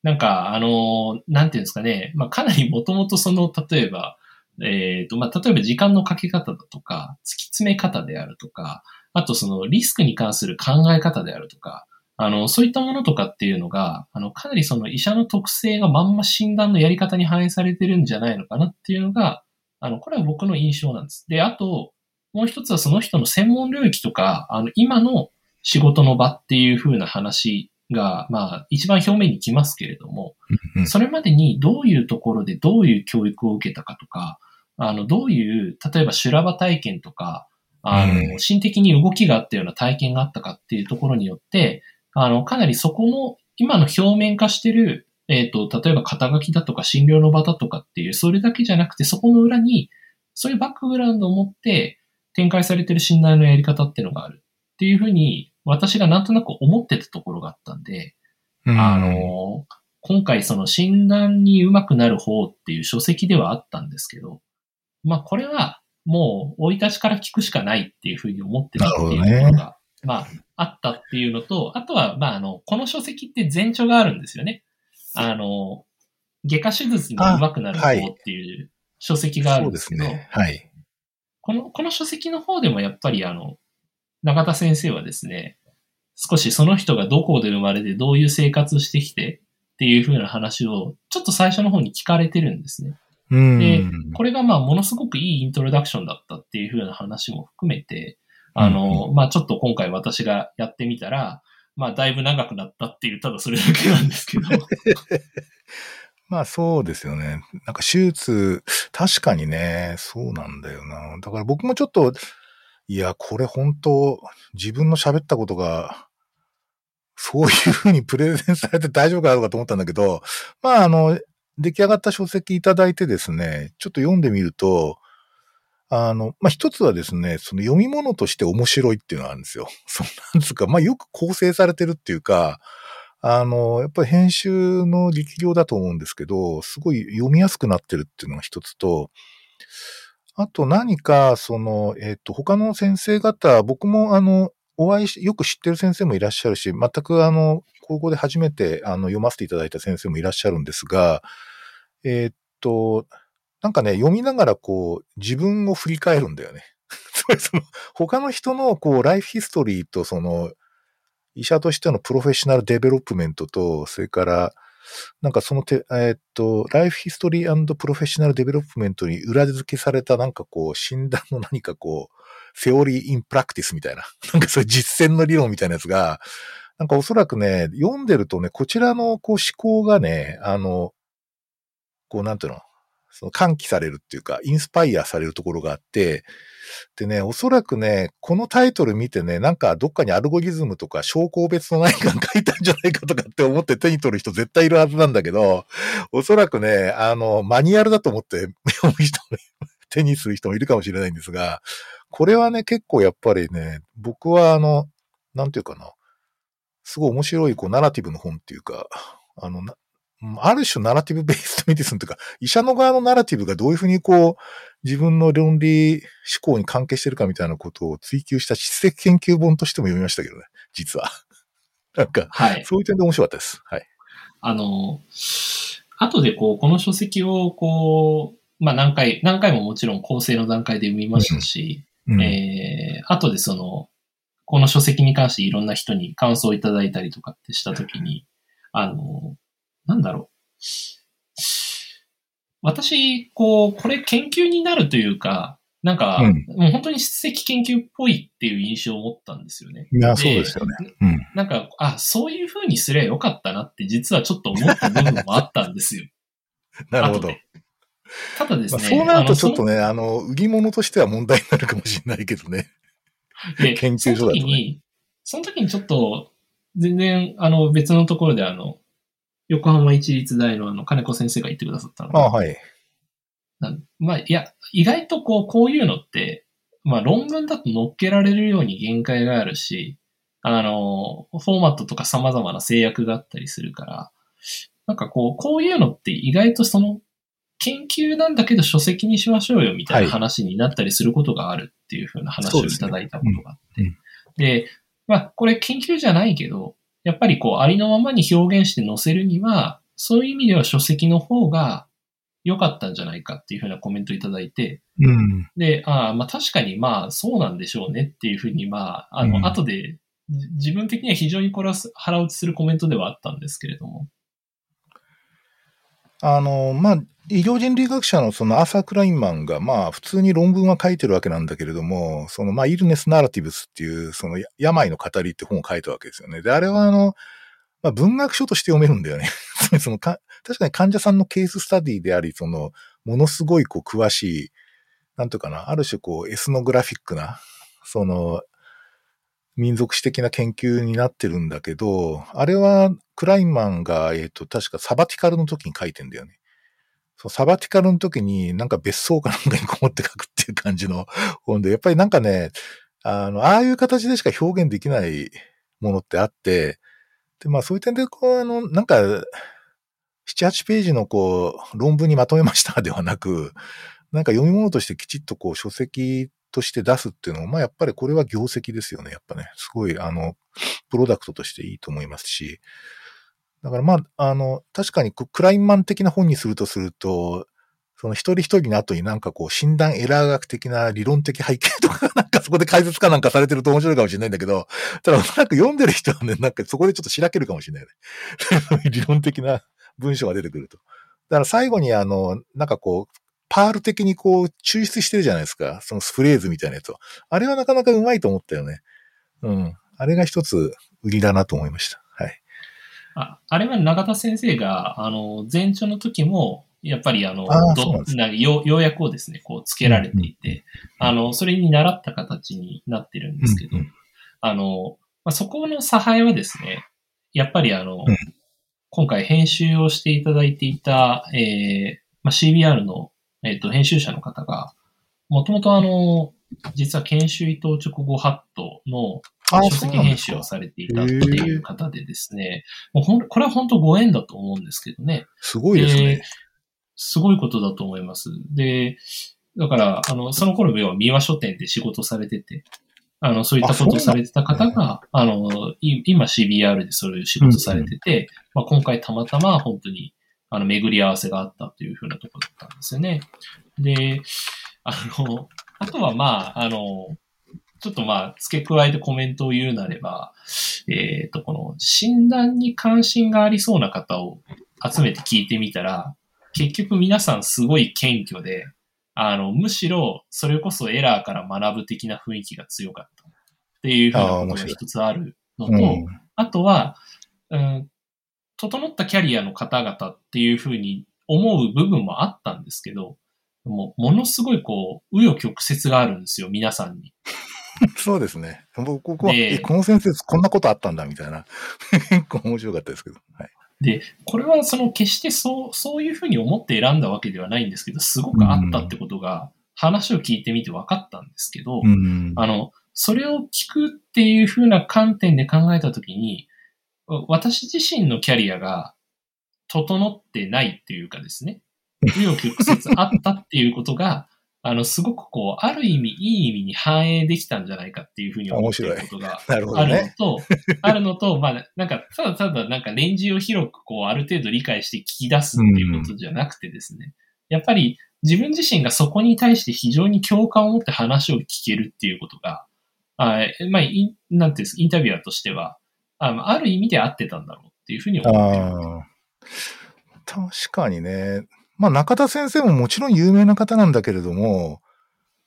なんか、あの、なんていうんですかね、まあかなりもともとその、例えば、えっ、と、まあ例えば時間のかけ方だとか、突き詰め方であるとか、あとそのリスクに関する考え方であるとか、あの、そういったものとかっていうのが、あの、かなりその医者の特性がまんま診断のやり方に反映されてるんじゃないのかなっていうのが、あの、これは僕の印象なんです。で、あと、もう一つはその人の専門領域とか、あの、今の仕事の場っていう風な話が、まあ、一番表面に来ますけれども、うんそれまでにどういうところでどういう教育を受けたかとか、あの、どういう、例えば修羅場体験とか、あの、うん心的に動きがあったような体験があったかっていうところによって、あの、かなりそこの、今の表面化してる、えっ、と、例えば肩書きだとか診療の場だとかっていう、それだけじゃなくて、そこの裏に、そういうバックグラウンドを持って展開されてる診断のやり方っていうのがある。っていうふうに、私がなんとなく思ってたところがあったんで、うん。あの、今回その診断に上手くなる方っていう書籍ではあったんですけど、まあこれはもう生い立ちから聞くしかないっていうふうに思ってたっていうところが、まああったっていうのと、あとはまああの、この書籍って前著があるんですよね。あの、外科手術に上手くなる方っていう書籍があるんですけど、すね。はい。この、この書籍の方でもやっぱりあの、中田先生はですね、少しその人がどこで生まれてどういう生活してきてっていう風な話をちょっと最初の方に聞かれてるんですね。うん。でこれがまあものすごくいいイントロダクションだったっていう風な話も含めて、あの、まあちょっと今回私がやってみたら、まあだいぶ長くなったっていう、ただそれだけなんですけど。まあそうですよね。なんか手術、確かにね、そうなんだよな。だから僕もちょっと、いや、これ本当自分の喋ったことが、そういうふうにプレゼンされて大丈夫かどうかと思ったんだけど、まああの、出来上がった書籍いただいてですね、ちょっと読んでみると、あの、まあ、一つはですね、その読み物として面白いっていうのがあるんですよ。そうなんつうか、まあ、よく構成されてるっていうか、あの、やっぱり編集の力量だと思うんですけど、すごい読みやすくなってるっていうのが一つと、あと何か、その、えっ、と、他の先生方、僕もあの、お会いし、よく知ってる先生もいらっしゃるし、全くあの、高校で初めてあの読ませていただいた先生もいらっしゃるんですが、えっと、なんかね、読みながらこう、自分を振り返るんだよね。つまりその、他の人のこう、 life history とその、医者としての professional development と、それから、なんかそのて、えーっと、 life history professional development に裏付けされたなんかこう、診断の何かこう、セオリーインプラクティスみたいな、なんかそういう実践の理論みたいなやつが、なんかおそらくね、読んでるとね、こちらのこう思考がね、あの、こうなんていうの、その喚起されるっていうか、インスパイアされるところがあって、でね、おそらくね、このタイトル見てね、なんかどっかにアルゴリズムとか証拠別の何か書いたんじゃないかとかって思って手に取る人絶対いるはずなんだけど、おそらくね、あの、マニュアルだと思って読む人、手にする人もいるかもしれないんですが、これはね、結構やっぱりね、僕はあの、なんていうかな、すごい面白いこうナラティブの本っていうか、あの、ある種ナラティブベースメディスンというか、医者の側のナラティブがどういうふうにこう、自分の論理思考に関係してるかみたいなことを追求した実績研究本としても読みましたけどね、実は。なんか、はい。そういう点で面白かったです。はい。あの、後でこう、この書籍をこう、まあ何回、何回ももちろん構成の段階で読みましたし、うんえー、後でその、この書籍に関していろんな人に感想をいただいたりとかってしたときに、あの、なんだろう。私、こう、これ研究になるというか、なんか、うんもう本当に質的研究っぽいっていう印象を持ったんですよね。いや、そうですよね。うん。なんか、あ、そういう風にすりゃよかったなって実はちょっと思った部分もあったんですよ。なるほど。ただですまあ、ね。そうなるとちょっとね、あの、売り物としては問題になるかもしれないけどね。研究所だとねその時に、その時にちょっと、全然、あの、別のところであの、横浜市立大のあの、金子先生が言ってくださったのがああ、はい。まあ、いや、意外とこう、こういうのって、まあ、論文だと乗っけられるように限界があるし、あの、フォーマットとか様々な制約があったりするから、なんかこう、こういうのって意外とその、研究なんだけど書籍にしましょうよみたいな話になったりすることがあるっていうふうな話をいただいたことがあって。そうですね。で、まあ、これ研究じゃないけど、やっぱりこう、ありのままに表現して載せるには、そういう意味では書籍の方が良かったんじゃないかっていうふうなコメントいただいて、うん。で、ああ、まあ確かにまあそうなんでしょうねっていうふうにまあ、あの、うん後で、じ自分的には非常にこれは腹落ちするコメントではあったんですけれども。あの、まあ、医療人類学者のそのアーサー・クラインマンが、まあ、普通に論文は書いてるわけなんだけれども、その、まあ、イルネス・ナラティブスっていう、その、病の語りって本を書いたわけですよね。で、あれはあの、まあ、文学書として読めるんだよね。そのか、確かに患者さんのケーススタディであり、その、ものすごいこう詳しい、なんというかな、ある種こうエスノグラフィックな、その、民族史的な研究になってるんだけど、あれはクライマンが、えっ、ー、と、確かサバティカルの時に書いてんだよね。そう、サバティカルの時になんか別荘かなんかにこもって書くっていう感じの 本で、やっぱりなんかね、あの、ああいう形でしか表現できないものってあって、で、まあそういう点で、こう、あの、なんか、7、8ページのこう、論文にまとめましたではなく、なんか読み物としてきちっとこう、書籍として出すっていうのも、まあやっぱりこれは業績ですよね。やっぱね、すごい、あの、プロダクトとしていいと思いますし、だからまあ、あの、確かにクライマン的な本にするとすると、その一人一人の後になんかこう診断エラー学的な理論的背景とか なんかそこで解説かなんかされてると面白いかもしれないんだけど、ただおそらく読んでる人はね、なんかそこでちょっとしらけるかもしれないね。理論的な文章が出てくると。だから最後にあの、なんかこう、パール的にこう抽出してるじゃないですか。そのフレーズみたいなやつを。あれはなかなかうまいと思ったよね。うん。あれが一つ売りだなと思いました。ああれは永田先生が、あの、前兆の時も、やっぱりあの、あどな要要約をですね、こう、つけられていて、うん、あの、それに習った形になってるんですけど、うん、あの、まあ、そこの差配はですね、やっぱりあの、うん、今回編集をしていただいていた、えーまあ、CBR の、えっ、ー、と、編集者の方が、もともとあの、実は研修医等直後ハットの書籍編集をされていたっていう方でですね、もうほんこれは本当ご縁だと思うんですけどね。すごいですね。すごいことだと思います。で、だから、あの、その頃は三輪書店で仕事されてて、あの、そういったことをされてた方が、あ,、の、今 CBR でそういう仕事されてて、うんうん、まあ、今回たまたま本当に、あの、巡り合わせがあったというふうなところだったんですよね。で、あの、あとはまあ、あの、ちょっとまあ、付け加えてコメントを言うなれば、えっ、ー、と、この診断に関心がありそうな方を集めて聞いてみたら、結局皆さんすごい謙虚で、あの、むしろそれこそエラーから学ぶ的な雰囲気が強かったっていうふうなことが一つあるのと、あうん、あとは、うん、整ったキャリアの方々っていうふうに思う部分もあったんですけど、もう、ものすごいこう、紆余曲折があるんですよ、皆さんに。そうですね。僕、は、え、この先生、こんなことあったんだ、みたいな。結構面白かったですけど。はい。で、これはその決してそう、そういうふうに思って選んだわけではないんですけど、すごくあったってことが、話を聞いてみて分かったんですけど、うん、あの、それを聞くっていうふうな観点で考えたときに、私自身のキャリアが整ってないっていうかですね、紆余曲折あったっていうことが、あの、すごくこう、ある意味、いい意味に反映できたんじゃないかっていうふうに思っていることがあるのと、ね、あるのと、まあ、なんか、ただただなんかレンジを広くこう、ある程度理解して聞き出すっていうことじゃなくてですね、うん、やっぱり自分自身がそこに対して非常に共感を持って話を聞けるっていうことが、あまあ、いなんていうんですか、インタビュアーとしては、あある意味で合ってたんだろうっていうふうに思って。確かにね。まあ中田先生ももちろん有名な方なんだけれども、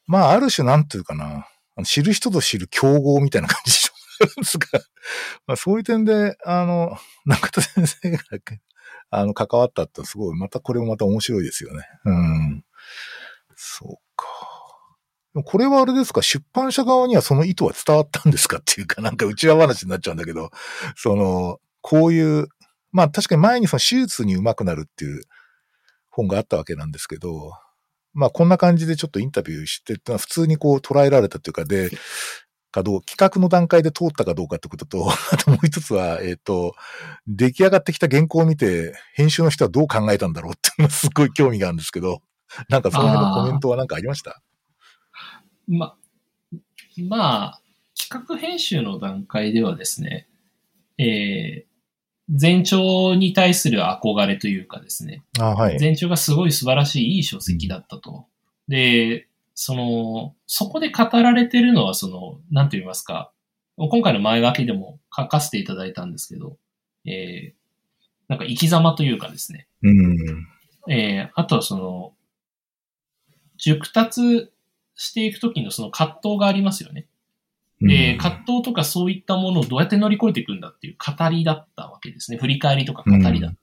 まあある種なんていうかな、知る人ぞ知る競合みたいな感じですか。まあそういう点で、あの、中田先生が、あの、関わったってすごい、またこれもまた面白いですよね。うん。そう。これはあれですか？出版社側にはその意図は伝わったんですか？っていうか、なんか内輪話になっちゃうんだけど、その、こういう、まあ確かに前にその手術に上手くなるっていう本があったわけなんですけど、まあこんな感じでちょっとインタビューして普通にこう捉えられたというかで、かどう、企画の段階で通ったかどうかってことと、あともう一つは、えっ、ー、と、出来上がってきた原稿を見て、編集の人はどう考えたんだろうっていうのすごい興味があるんですけど、なんかその辺のコメントはなんかありました？ま、まあ、企画編集の段階ではですね、えー、前兆に対する憧れというかですね。あはい。前兆がすごい素晴らしいいい書籍だったと。で、その、そこで語られてるのは、その、なんと言いますか、今回の前書きでも書かせていただいたんですけど、えー、なんか生き様というかですね。うん。えー、あとはその、熟達していくときのその葛藤がありますよね。で、葛藤とかそういったものをどうやって乗り越えていくんだっていう語りだったわけですね。振り返りとか語りだった。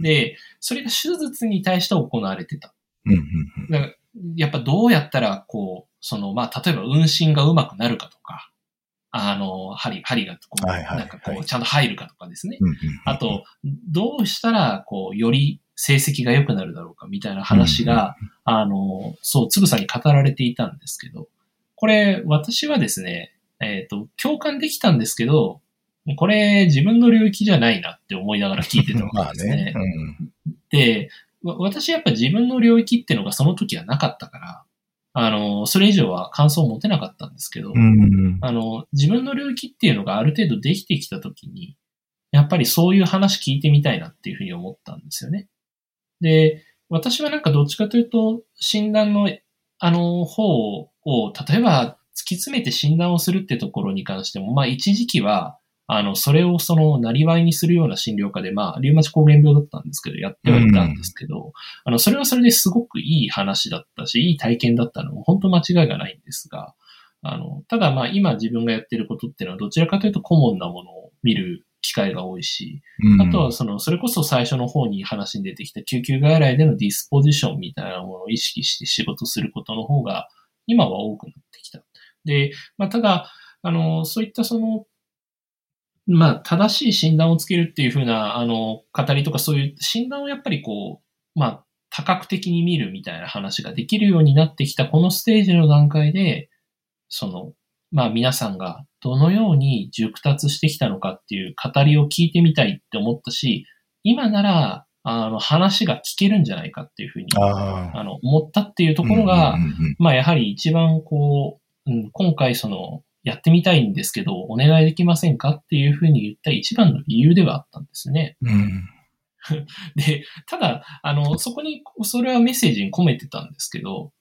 で、それが手術に対して行われてた。だからやっぱどうやったら、こう、その、まあ、例えば運針がうまくなるかとか、あの、針、針がこう、なんかこう、ちゃんと入るかとかですね。あと、どうしたら、こう、より成績が良くなるだろうかみたいな話が、あの、そう、つぶさに語られていたんですけど、これ、私はですね、えっ、ー、と、共感できたんですけど、これ自分の領域じゃないなって思いながら聞いてたわけですね。まあねうん、で、私やっぱ自分の領域っていうのがその時はなかったから、あの、それ以上は感想を持てなかったんですけど、うん、あの、自分の領域っていうのがある程度できてきた時に、やっぱりそういう話聞いてみたいなっていうふうに思ったんですよね。で、私はなんかどっちかというと、診断の、あの、方を、例えば突き詰めて診断をするってところに関しても、まあ一時期は、あの、それをその、なりわいにするような診療科で、まあ、リウマチ抗原病だったんですけど、やってはいたんですけど、うん、あの、それはそれですごくいい話だったし、いい体験だったのも本当間違いがないんですが、あの、ただまあ、今自分がやってることっていうのは、どちらかというとコモンなものを見る機会が多いし、うん、あとはその、それこそ最初の方に話に出てきた救急外来でのディスポジションみたいなものを意識して仕事することの方が、今は多くなってきた。で、まあ、ただ、あの、そういったその、まあ、正しい診断をつけるっていうふうな、あの、語りとかそういう診断をやっぱりこう、まあ、多角的に見るみたいな話ができるようになってきたこのステージの段階で、その、まあ皆さんがどのように熟達してきたのかっていう語りを聞いてみたいって思ったし、今なら、あの、話が聞けるんじゃないかっていうふうに、あの、思ったっていうところが、まあやはり一番こう、うん、今回その、やってみたいんですけど、お願いできませんかっていうふうに言った一番の理由ではあったんですね。うん、で、ただ、あの、そこに、それはメッセージに込めてたんですけど、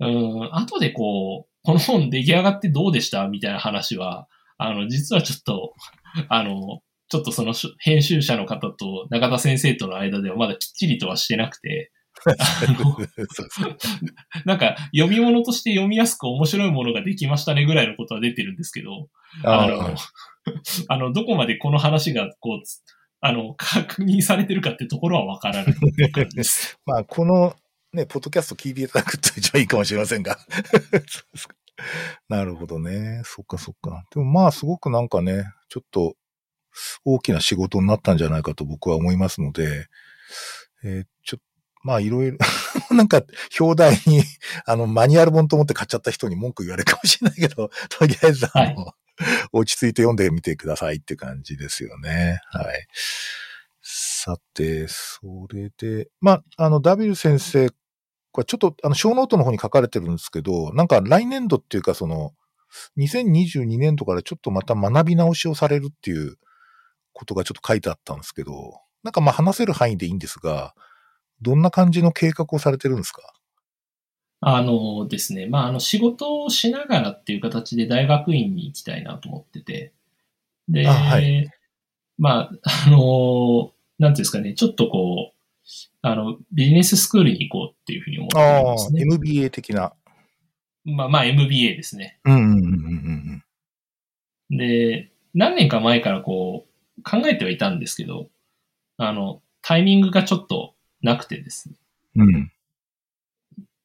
うん、後でこう、この本出来上がってどうでした？みたいな話は、あの、実はちょっと、あの、ちょっとその編集者の方と中田先生との間ではまだきっちりとはしてなくて、なんか、読み物として読みやすく面白いものができましたねぐらいのことは出てるんですけど、あの、あの、どこまでこの話が、こう、あの、確認されてるかってところはわからないまあ、この、ね、ポッドキャスト聞いていただくと一番いいかもしれませんが。なるほどね。そっかそっか。でもまあ、すごくなんかね、ちょっと、大きな仕事になったんじゃないかと僕は思いますので、えー、ちょっまあいろいろ なんか、表題に、あの、マニュアル本と思って買っちゃった人に文句言われるかもしれないけど、とりあえず、あの、はい、落ち着いて読んでみてくださいって感じですよね。はい。さて、それで、まあ、あの、ダビル先生、これちょっと、あの、 show note の方に書かれてるんですけど、なんか来年度っていうか、その、2022年度からちょっとまた学び直しをされるっていうことがちょっと書いてあったんですけど、なんかまあ話せる範囲でいいんですが、どんな感じの計画をされてるんですか？あのですね、まあ、あの、仕事をしながらっていう形で大学院に行きたいなと思ってて、で、はい、まあ、あの、なんていうんですかね、ちょっとこう、あの、ビジネススクールに行こうっていうふうに思ってますね。ああ、MBA 的な。まあ、まあ、MBA ですね。うんうんうんうん。で、何年か前からこう、考えてはいたんですけど、あの、タイミングがちょっとなくてですね。うん。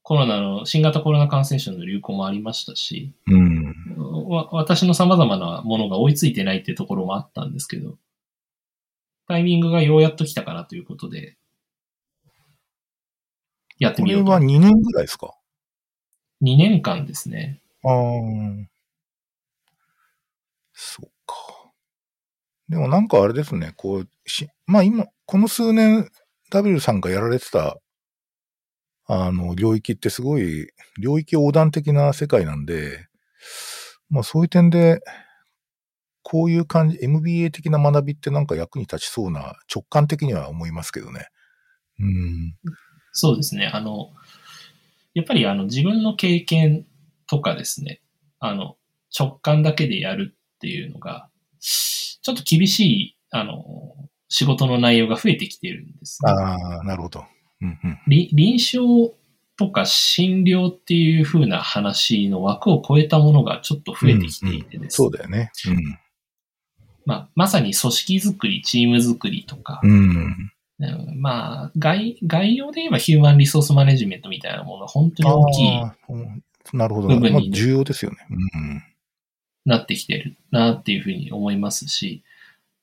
コロナの、新型コロナ感染症の流行もありましたし、うん、私の様々なものが追いついてないっていうところもあったんですけど、タイミングがようやっと来たかなということで、やってみようと。これは2年ぐらいですか ?2 年間ですね。ああ。そっか。でもなんかあれですね、こう、し、まあ今、この数年、W さんがやられてた、あの、領域ってすごい、領域横断的な世界なんで、まあそういう点で、こういう感じ、MBA 的な学びってなんか役に立ちそうな直感的には思いますけどね。うん。そうですね。あの、やっぱりあの自分の経験とかですね、あの、直感だけでやるっていうのが、ちょっと厳しい、あの、仕事の内容が増えてきているんです、ね、ああ、なるほど。うんうんり臨床とか診療っていう風な話の枠を超えたものがちょっと増えてきていてですね。そうだよね。まあ、まさに組織づくり、チームづくりとか、うん。うん。うんまあ、概、概要で言えばヒューマンリソースマネジメントみたいなものが本当に大きいなるほど。部分にまあ重要ですよね。うん。なってきてるなっていうふうに思いますし、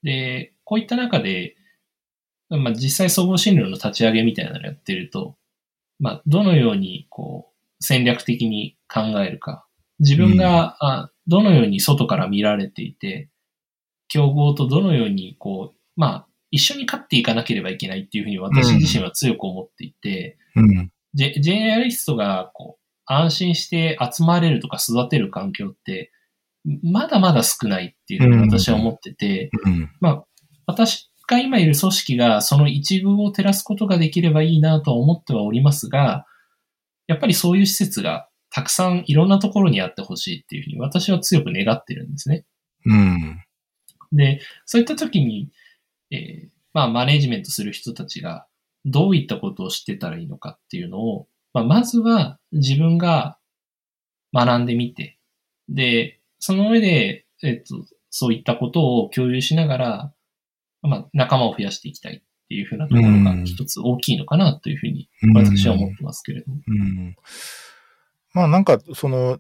で、こういった中で、まあ実際総合診療の立ち上げみたいなのやってると、まあどのようにこう戦略的に考えるか、自分が、あどのように外から見られていて、競合とどのようにこう、まあ一緒に勝っていかなければいけないっていうふうに私自身は強く思っていて、うん。ジェジェネラリストがこう安心して集まれるとか育てる環境って、まだまだ少ないっていうふうに私は思ってて、うん。まあ、私が今いる組織がその一部を照らすことができればいいなとは思ってはおりますが、やっぱりそういう施設がたくさんいろんなところにあってほしいっていうふうに私は強く願ってるんですね。うん。で、そういった時に、えーまあ、マネジメントする人たちがどういったことを知ってたらいいのかっていうのを、まあ、まずは自分が学んでみて、で、その上で、えっと、そういったことを共有しながら、まあ、仲間を増やしていきたいっていうふうなところが一つ大きいのかなというふうに私は思ってますけれども。うん。まあなんか、その、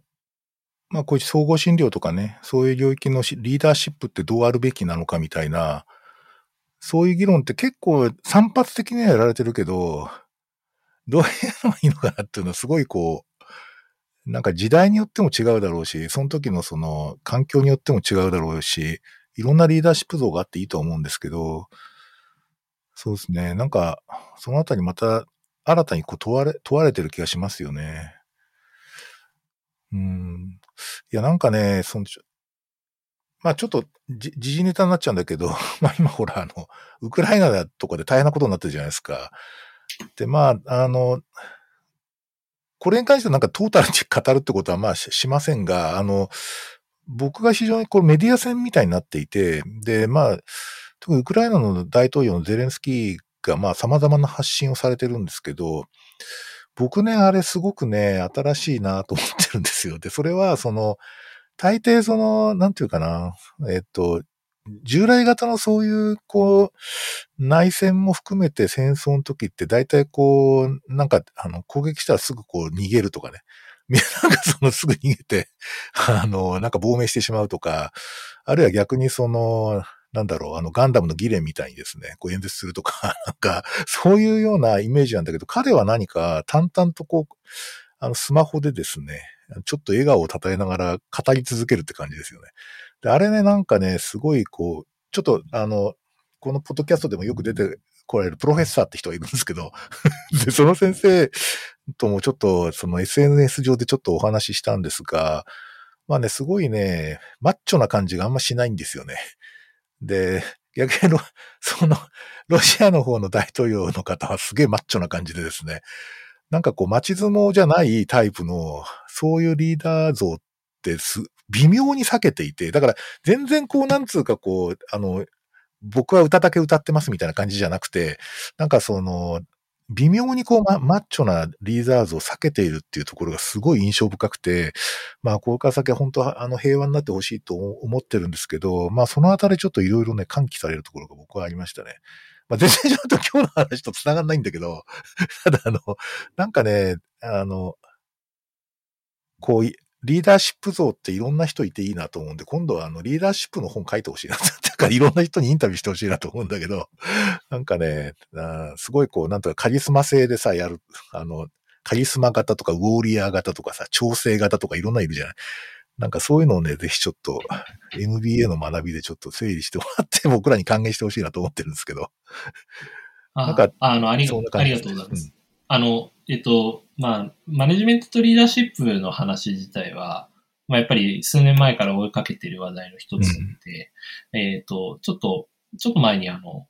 まあこういう総合診療とかね、そういう領域のしリーダーシップってどうあるべきなのかみたいな、そういう議論って結構散発的にはやられてるけど、どうやればいいのかなっていうのはすごいこう、なんか時代によっても違うだろうし、その時のその環境によっても違うだろうし、いろんなリーダーシップ像があっていいと思うんですけど、そうですね。なんか、そのあたりまた新たにこう問われ、問われてる気がしますよね。うん。いや、なんかね、その、まあちょっとじ、時事ネタになっちゃうんだけど、まあ今ほら、あの、ウクライナだとかで大変なことになってるじゃないですか。で、まあ、あの、これに関してなんかトータルに語るってことはまあししませんが、あの、僕が非常にこうメディア戦みたいになっていて、で、まあ、特にウクライナの大統領のゼレンスキーがまあ様々な発信をされてるんですけど、僕ね、あれすごくね、新しいなと思ってるんですよ。で、それはその、大抵その、なんていうかな、えっと、従来型のそういう、こう、内戦も含めて戦争の時って大体こう、なんか、あの、攻撃したらすぐこう逃げるとかね。な なんかそのすぐ逃げて、あの、なんか亡命してしまうとか、あるいは逆にその、なんだろう、あの、ガンダムのギレンみたいにですね、こう演説するとか、なんか、そういうようなイメージなんだけど、彼は何か淡々とこう、あの、スマホでですね、ちょっと笑顔を称えながら語り続けるって感じですよね。で、あれね、なんかね、すごいこう、ちょっとあの、このポッドキャストでもよく出てこられるプロフェッサーって人がいるんですけど、で、その先生ともちょっとその SNS 上でちょっとお話ししたんですが、まあね、すごいね、マッチョな感じがあんましないんですよね。で、逆にロ、その、ロシアの方の大統領の方はすげえマッチョな感じでですね、なんかこう、街相撲じゃないタイプの、そういうリーダー像ってす、微妙に避けていて、だから全然こう、なんつうかこう、あの、僕は歌だけ歌ってますみたいな感じじゃなくて、なんかその、微妙にこう、ま、マッチョなリーダー像を避けているっていうところがすごい印象深くて、まあ、これから先は本当あの平和になってほしいと思ってるんですけど、まあ、そのあたりちょっといろいろね、喚起されるところが僕はありましたね。まあ、全然ちょっと今日の話と繋がんないんだけど、ただあの、なんかね、あの、こう、リーダーシップ像っていろんな人いていいなと思うんで、今度はあのリーダーシップの本書いてほしいな。だからいろんな人にインタビューしてほしいなと思うんだけど、なんかね、すごいこう、なんとかカリスマ性でさ、やる、あの、カリスマ型とかウォーリアー型とかさ、調整型とかいろんないるじゃない。なんかそういうのをね、ぜひちょっと MBA の学びでちょっと整理してもらって 僕らに還元してほしいなと思ってるんですけど。あなんかあのありがとうございます。あの、えっと、まあ、マネジメントとリーダーシップの話自体は、まあ、やっぱり数年前から追いかけている話題の一つで、えっと、ちょっと、ちょっと前にあの、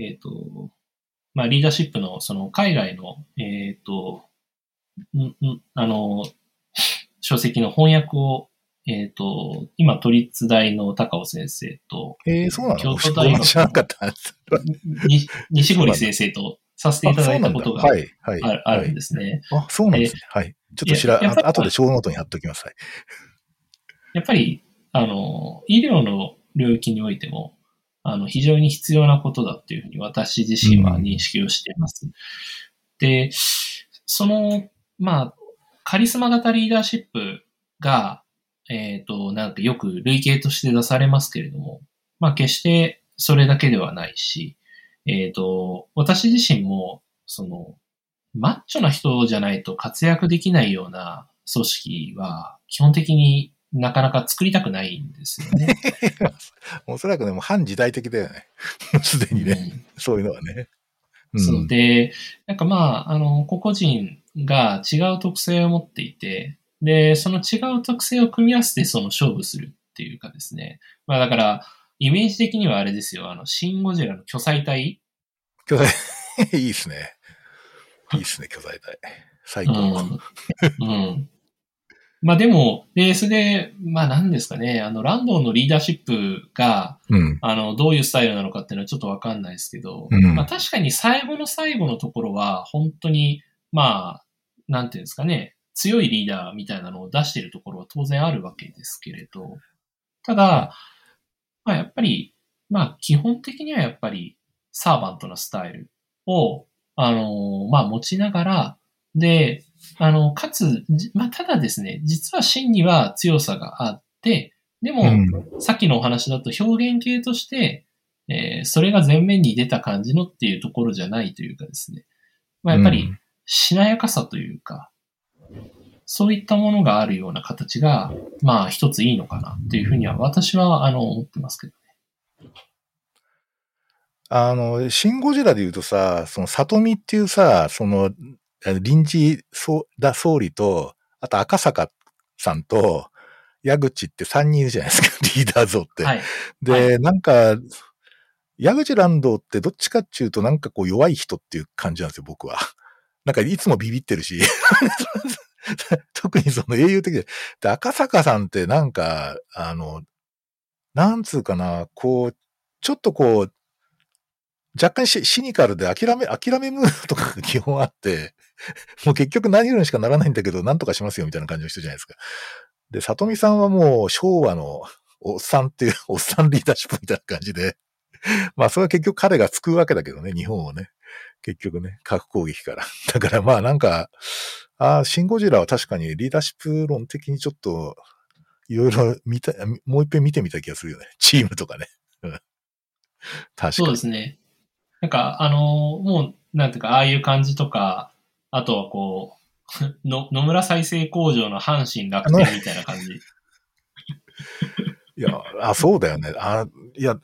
えっと、まあ、リーダーシップの、その、海外の、えっと、んんあの、書籍の翻訳を、えっと、今、都立大の高尾先生と、えー、そうなの？京都大学知らなかった。に西堀先生とさせていただいたことがあ,、はい、はい。あるんですね。あ、そうなんですね。はい。ちょっと知ら、あ後で show note に貼っておきます。はい。やっぱり、あの、医療の領域においても、あの、非常に必要なことだっていうふうに私自身は認識をしています。うん、で、その、まあ、カリスマ型リーダーシップが、えっ、ー、と、なんかよく類型として出されますけれども、まあ決してそれだけではないし、えっ、ー、と、私自身も、その、マッチョな人じゃないと活躍できないような組織は、基本的になかなか作りたくないんですよね。おそらくね、もう反時代的だよね。すでにね、うん、そういうのはね。うん、そうで、なんかまあ、あの、個々人が違う特性を持っていて、で、その違う特性を組み合わせてその勝負するっていうかですね。まあだから、イメージ的にはあれですよ、あの、シン・ゴジラの巨彩体巨彩、いいっすね。いいっすね、巨彩体。最高。うん。うん、まあでも、ベースで、まあ何ですかね、あの、ランドンのリーダーシップが、うん、あの、どういうスタイルなのかっていうのはちょっとわかんないですけど、うん、まあ確かに最後の最後のところは、本当に、まあ、なんていうんですかね、強いリーダーみたいなのを出しているところは当然あるわけですけれど、ただ、まあやっぱり、まあ基本的にはやっぱりサーバントなスタイルを、あの、まあ持ちながら、で、あの、かつ、まあただですね、実は真には強さがあって、でも、うん、さっきのお話だと表現系として、えー、それが前面に出た感じのっていうところじゃないというかですね。まあやっぱり、しなやかさというか、そういったものがあるような形が、まあ一ついいのかなっていうふうには私はあの思ってますけどね。あの、シン・ゴジラで言うとさ、その里見っていうさ、その臨時総理と、あと赤坂さんと、矢口って3人いるじゃないですか、リーダー像って。はい、で、はい、なんか、矢口蘭道ってどっちかっていうとなんかこう弱い人っていう感じなんですよ、僕は。なんかいつもビビってるし、特にその英雄的で。で、赤坂さんってなんか、あの、なんつうかな、こう、ちょっとこう、若干シニカルで諦め、諦めムードとかが基本あって、もう結局何色にしかならないんだけど、なんとかしますよみたいな感じの人じゃないですか。で、里見さんはもう昭和のおっさんっていう、おっさんリーダーシップみたいな感じで、まあそれは結局彼が救うわけだけどね、日本をね。結局ね、核攻撃から。だからまあなんか、ああ、シンゴジラは確かにリーダーシップ論的にちょっと、いろいろ見た、もう一遍見てみた気がするよね。チームとかね。確かに。そうですね。なんか、あのもう、なんていうか、ああいう感じとか、あとはこう、の野村再生工場の阪神楽天みたいな感じ。いや、あ、そうだよね。あ、いや、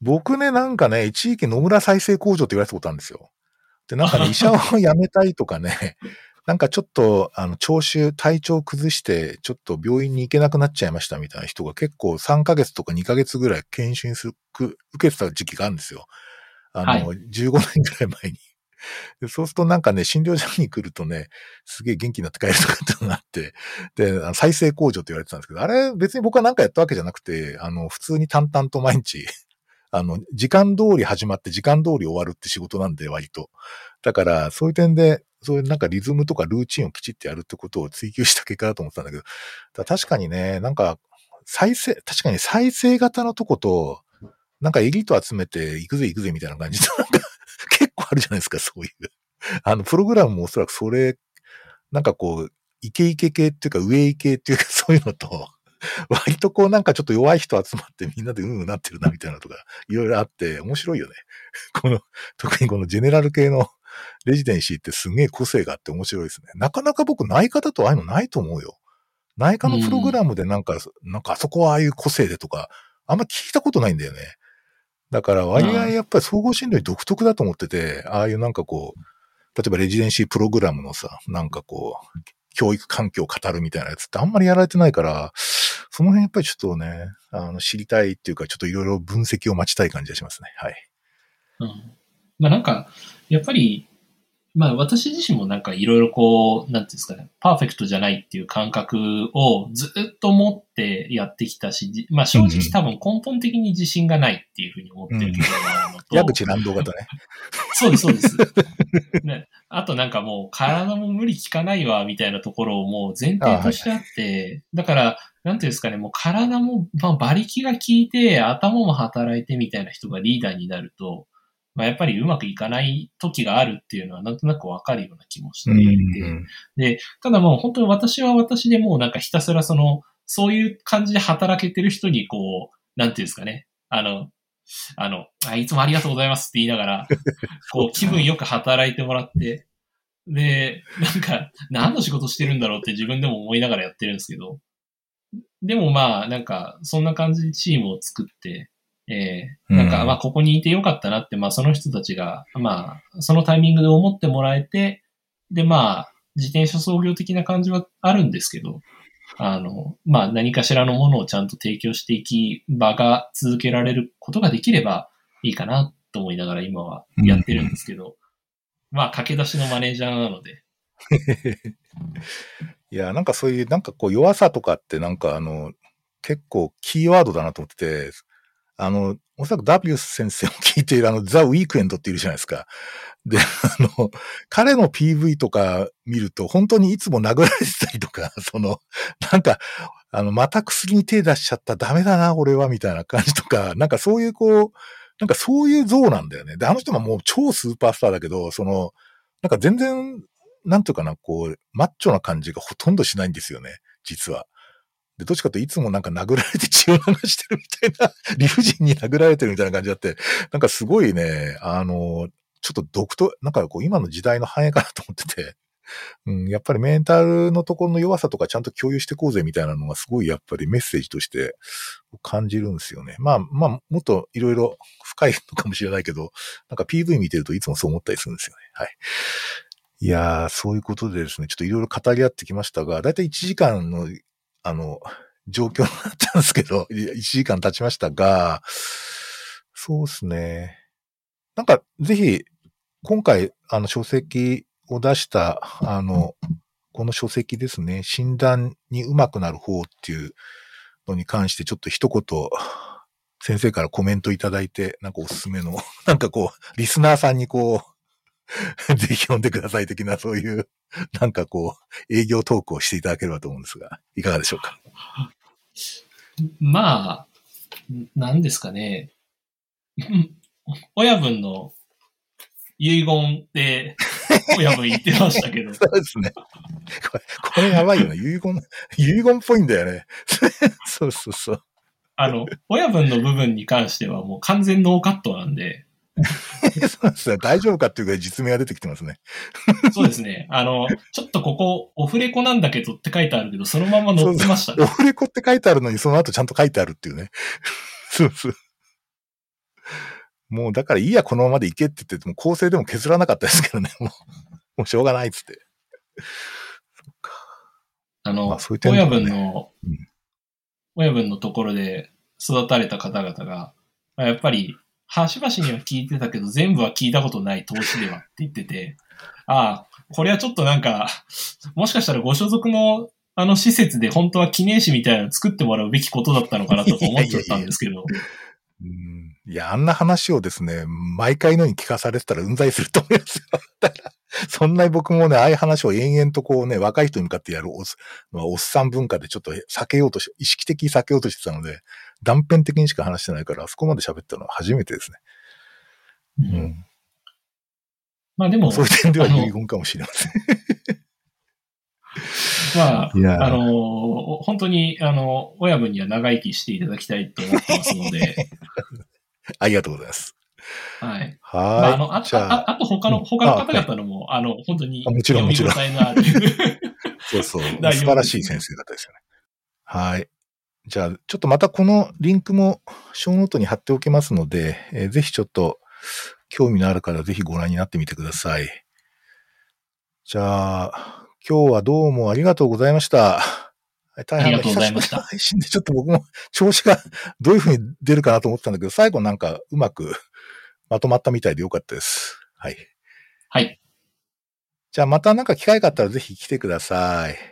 僕ね、なんかね、一時期野村再生工場って言われたことあるんですよ。で、なんかね、医者を辞めたいとかね、なんかちょっと、あの、聴衆、体調崩して、ちょっと病院に行けなくなっちゃいましたみたいな人が結構3ヶ月とか2ヶ月ぐらい検診する、受けてた時期があるんですよ。あの、はい、15年ぐらい前に。でそうするとなんかね、診療所に来るとね、すげえ元気になって帰るとかってのがあって、で、再生工場って言われてたんですけど、あれ別に僕は何かやったわけじゃなくて、あの、普通に淡々と毎日あの、時間通り始まって時間通り終わるって仕事なんで、割と。だから、そういう点で、そういうなんかリズムとかルーチンをきちってやるってことを追求した結果だと思ってたんだけど、確かにね、なんか、再生、確かに再生型のとこと、なんかエリート集めて行くぜ行くぜみたいな感じで、なんか 結構あるじゃないですか、そういう。あの、プログラムもおそらくそれ、なんかこう、イケイケ系っていうか、上イケっていうか、そういうのと、割とこうなんかちょっと弱い人集まってみんなでうんうんなってるなみたいなのとか、いろいろあって面白いよね。この、特にこのジェネラル系のレジデンシーってすげえ個性があって面白いですね。なかなか僕内科だとああいうのないと思うよ。内科のプログラムでなんか、うん、なんかあそこはああいう個性でとか、あんま聞いたことないんだよね。だから割合やっぱり総合診療独特だと思ってて、ああいうなんかこう、例えばレジデンシープログラムのさ、なんかこう、教育環境を語るみたいなやつってあんまりやられてないから、その辺やっぱりちょっとね、あの、知りたいっていうか、ちょっといろいろ分析を待ちたい感じがしますね。はい。うん。まあなんか、やっぱり、まあ私自身もなんかいろいろこう、なんていうんですかね、パーフェクトじゃないっていう感覚をずっと持ってやってきたし、じまあ正直多分根本的に自信がないっていうふうに思ってるけどのと、矢口乱動型ね。そうです、そうです。ね、あとなんかもう体も無理効かないわ、みたいなところをもう前提としてあって、だから、なんていうんですかね、もう体も、まあ、馬力が効いて、頭も働いてみたいな人がリーダーになると、まあ、やっぱりうまくいかない時があるっていうのはなんとなくわかるような気もしていて、うんで、ただもう本当に私は私でもうなんかひたすらその、そういう感じで働けてる人にこう、なんていうんですかね、あの、あの、あいつもありがとうございますって言いながら、こう気分よく働いてもらって、で、なんか、何の仕事してるんだろうって自分でも思いながらやってるんですけど、でもまあ、なんか、そんな感じでチームを作って、えー、なんか、うんまあ、ここにいてよかったなって、まあ、その人たちが、まあ、そのタイミングで思ってもらえて、で、まあ、自転車創業的な感じはあるんですけど、あの、まあ、何かしらのものをちゃんと提供していき、場が続けられることができればいいかなと思いながら今はやってるんですけど、まあ、駆け出しのマネージャーなので、いや、なんかそういう、なんかこう弱さとかってなんかあの、結構キーワードだなと思ってて、あの、おそらく W 先生を聞いているあの、ザ・ウィークエンドっているじゃないですか。で、あの、彼の PV とか見ると、本当にいつも殴られてたりとか、その、なんか、あの、また薬に手出しちゃった、ダメだな、俺は、みたいな感じとか、なんかそういうこう、なんかそういう像なんだよね。で、あの人ももう超スーパースターだけど、その、なんか全然、なんていうかな、こう、マッチョな感じがほとんどしないんですよね、実は。どっちかというといつもなんか殴られて血を流してるみたいな、理不尽に殴られてるみたいな感じだって、なんかすごいね、あの、ちょっと独特、なんかこう今の時代の反映かなと思ってて、うん、やっぱりメンタルのところの弱さとかちゃんと共有していこうぜみたいなのがすごいやっぱりメッセージとして感じるんですよね。まあまあ、もっといろいろ深いのかもしれないけど、なんか PV 見てるといつもそう思ったりするんですよね。はい。いやー、そういうことでですね、ちょっといろいろ語り合ってきましたが、だいたい1時間の、あの、状況になったんですけど、1時間経ちましたが、そうですね。なんか、ぜひ、今回、あの、書籍を出した、あの、この書籍ですね、診断にうまくなる方っていうのに関して、ちょっと一言、先生からコメントいただいて、なんかおすすめの、なんかこう、リスナーさんにこう、ぜひ読んでください的な、そういう、なんかこう、営業トークをしていただければと思うんですが、いかがでしょうか？まあ、なんですかね。親分の遺言って、親分言ってましたけど、そうですね。これ、これやばいよね。遺言、遺言っぽいんだよね。そうそうそう。あの、親分の部分に関してはもう完全ノーカットなんで、そうですね。大丈夫かっていうぐらい実名が出てきてますね。そうですね。あの、ちょっとここ、オフレコなんだけどって書いてあるけど、そのまま載ってましたね。オフレコって書いてあるのに、その後ちゃんと書いてあるっていうね。そうそう。もうだからいいや、このままでいけって言っても、構成でも削らなかったですけどね。もう、もうしょうがないっつって。あの、まあそういう親ね分のうん、親分のところで育たれた方々が、まあやっぱり、端々には聞いてたけど、全部は聞いたことない投資ではって言ってて、ああ、これはちょっとなんか、もしかしたらご所属のあの施設で本当は記念誌みたいなの作ってもらうべきことだったのかなとか思っちゃったんですけど、うん。いや、あんな話をですね、毎回のように聞かされてたらうんざりすると思いますよ。そんなに僕もね、ああいう話を延々とこうね、若い人に向かってやるおっさん文化でちょっと避けようとし、意識的に避けようとしてたので、断片的にしか話してないから、あそこまで喋ったのは初めてですね。ううんん。まあでも、そういう点では遺言かもしれません。まあ、あのー本当に、あの、親分には長生きしていただきたいと思ってますので、ありがとうございます。はい。まあ、あの、はい。ああ、ああと他の、うん他の方々のも、あの、本当に、あもちろんもちろん。そうそう。素晴らしい先生方ですよね。はい。じゃあ、ちょっとまたこのリンクも show note に貼っておきますので、えーぜひちょっと興味のある方はぜひご覧になってみてください。じゃあ、今日はどうもありがとうございました。は い大ありがとうございました配信でちょっと僕も調子がどういう風に出るかなと思ってたんだけど、最後なんかうまく まとまったみたいでよかったです。はい。はい。じゃあまたなんか機会があったらぜひ来てください。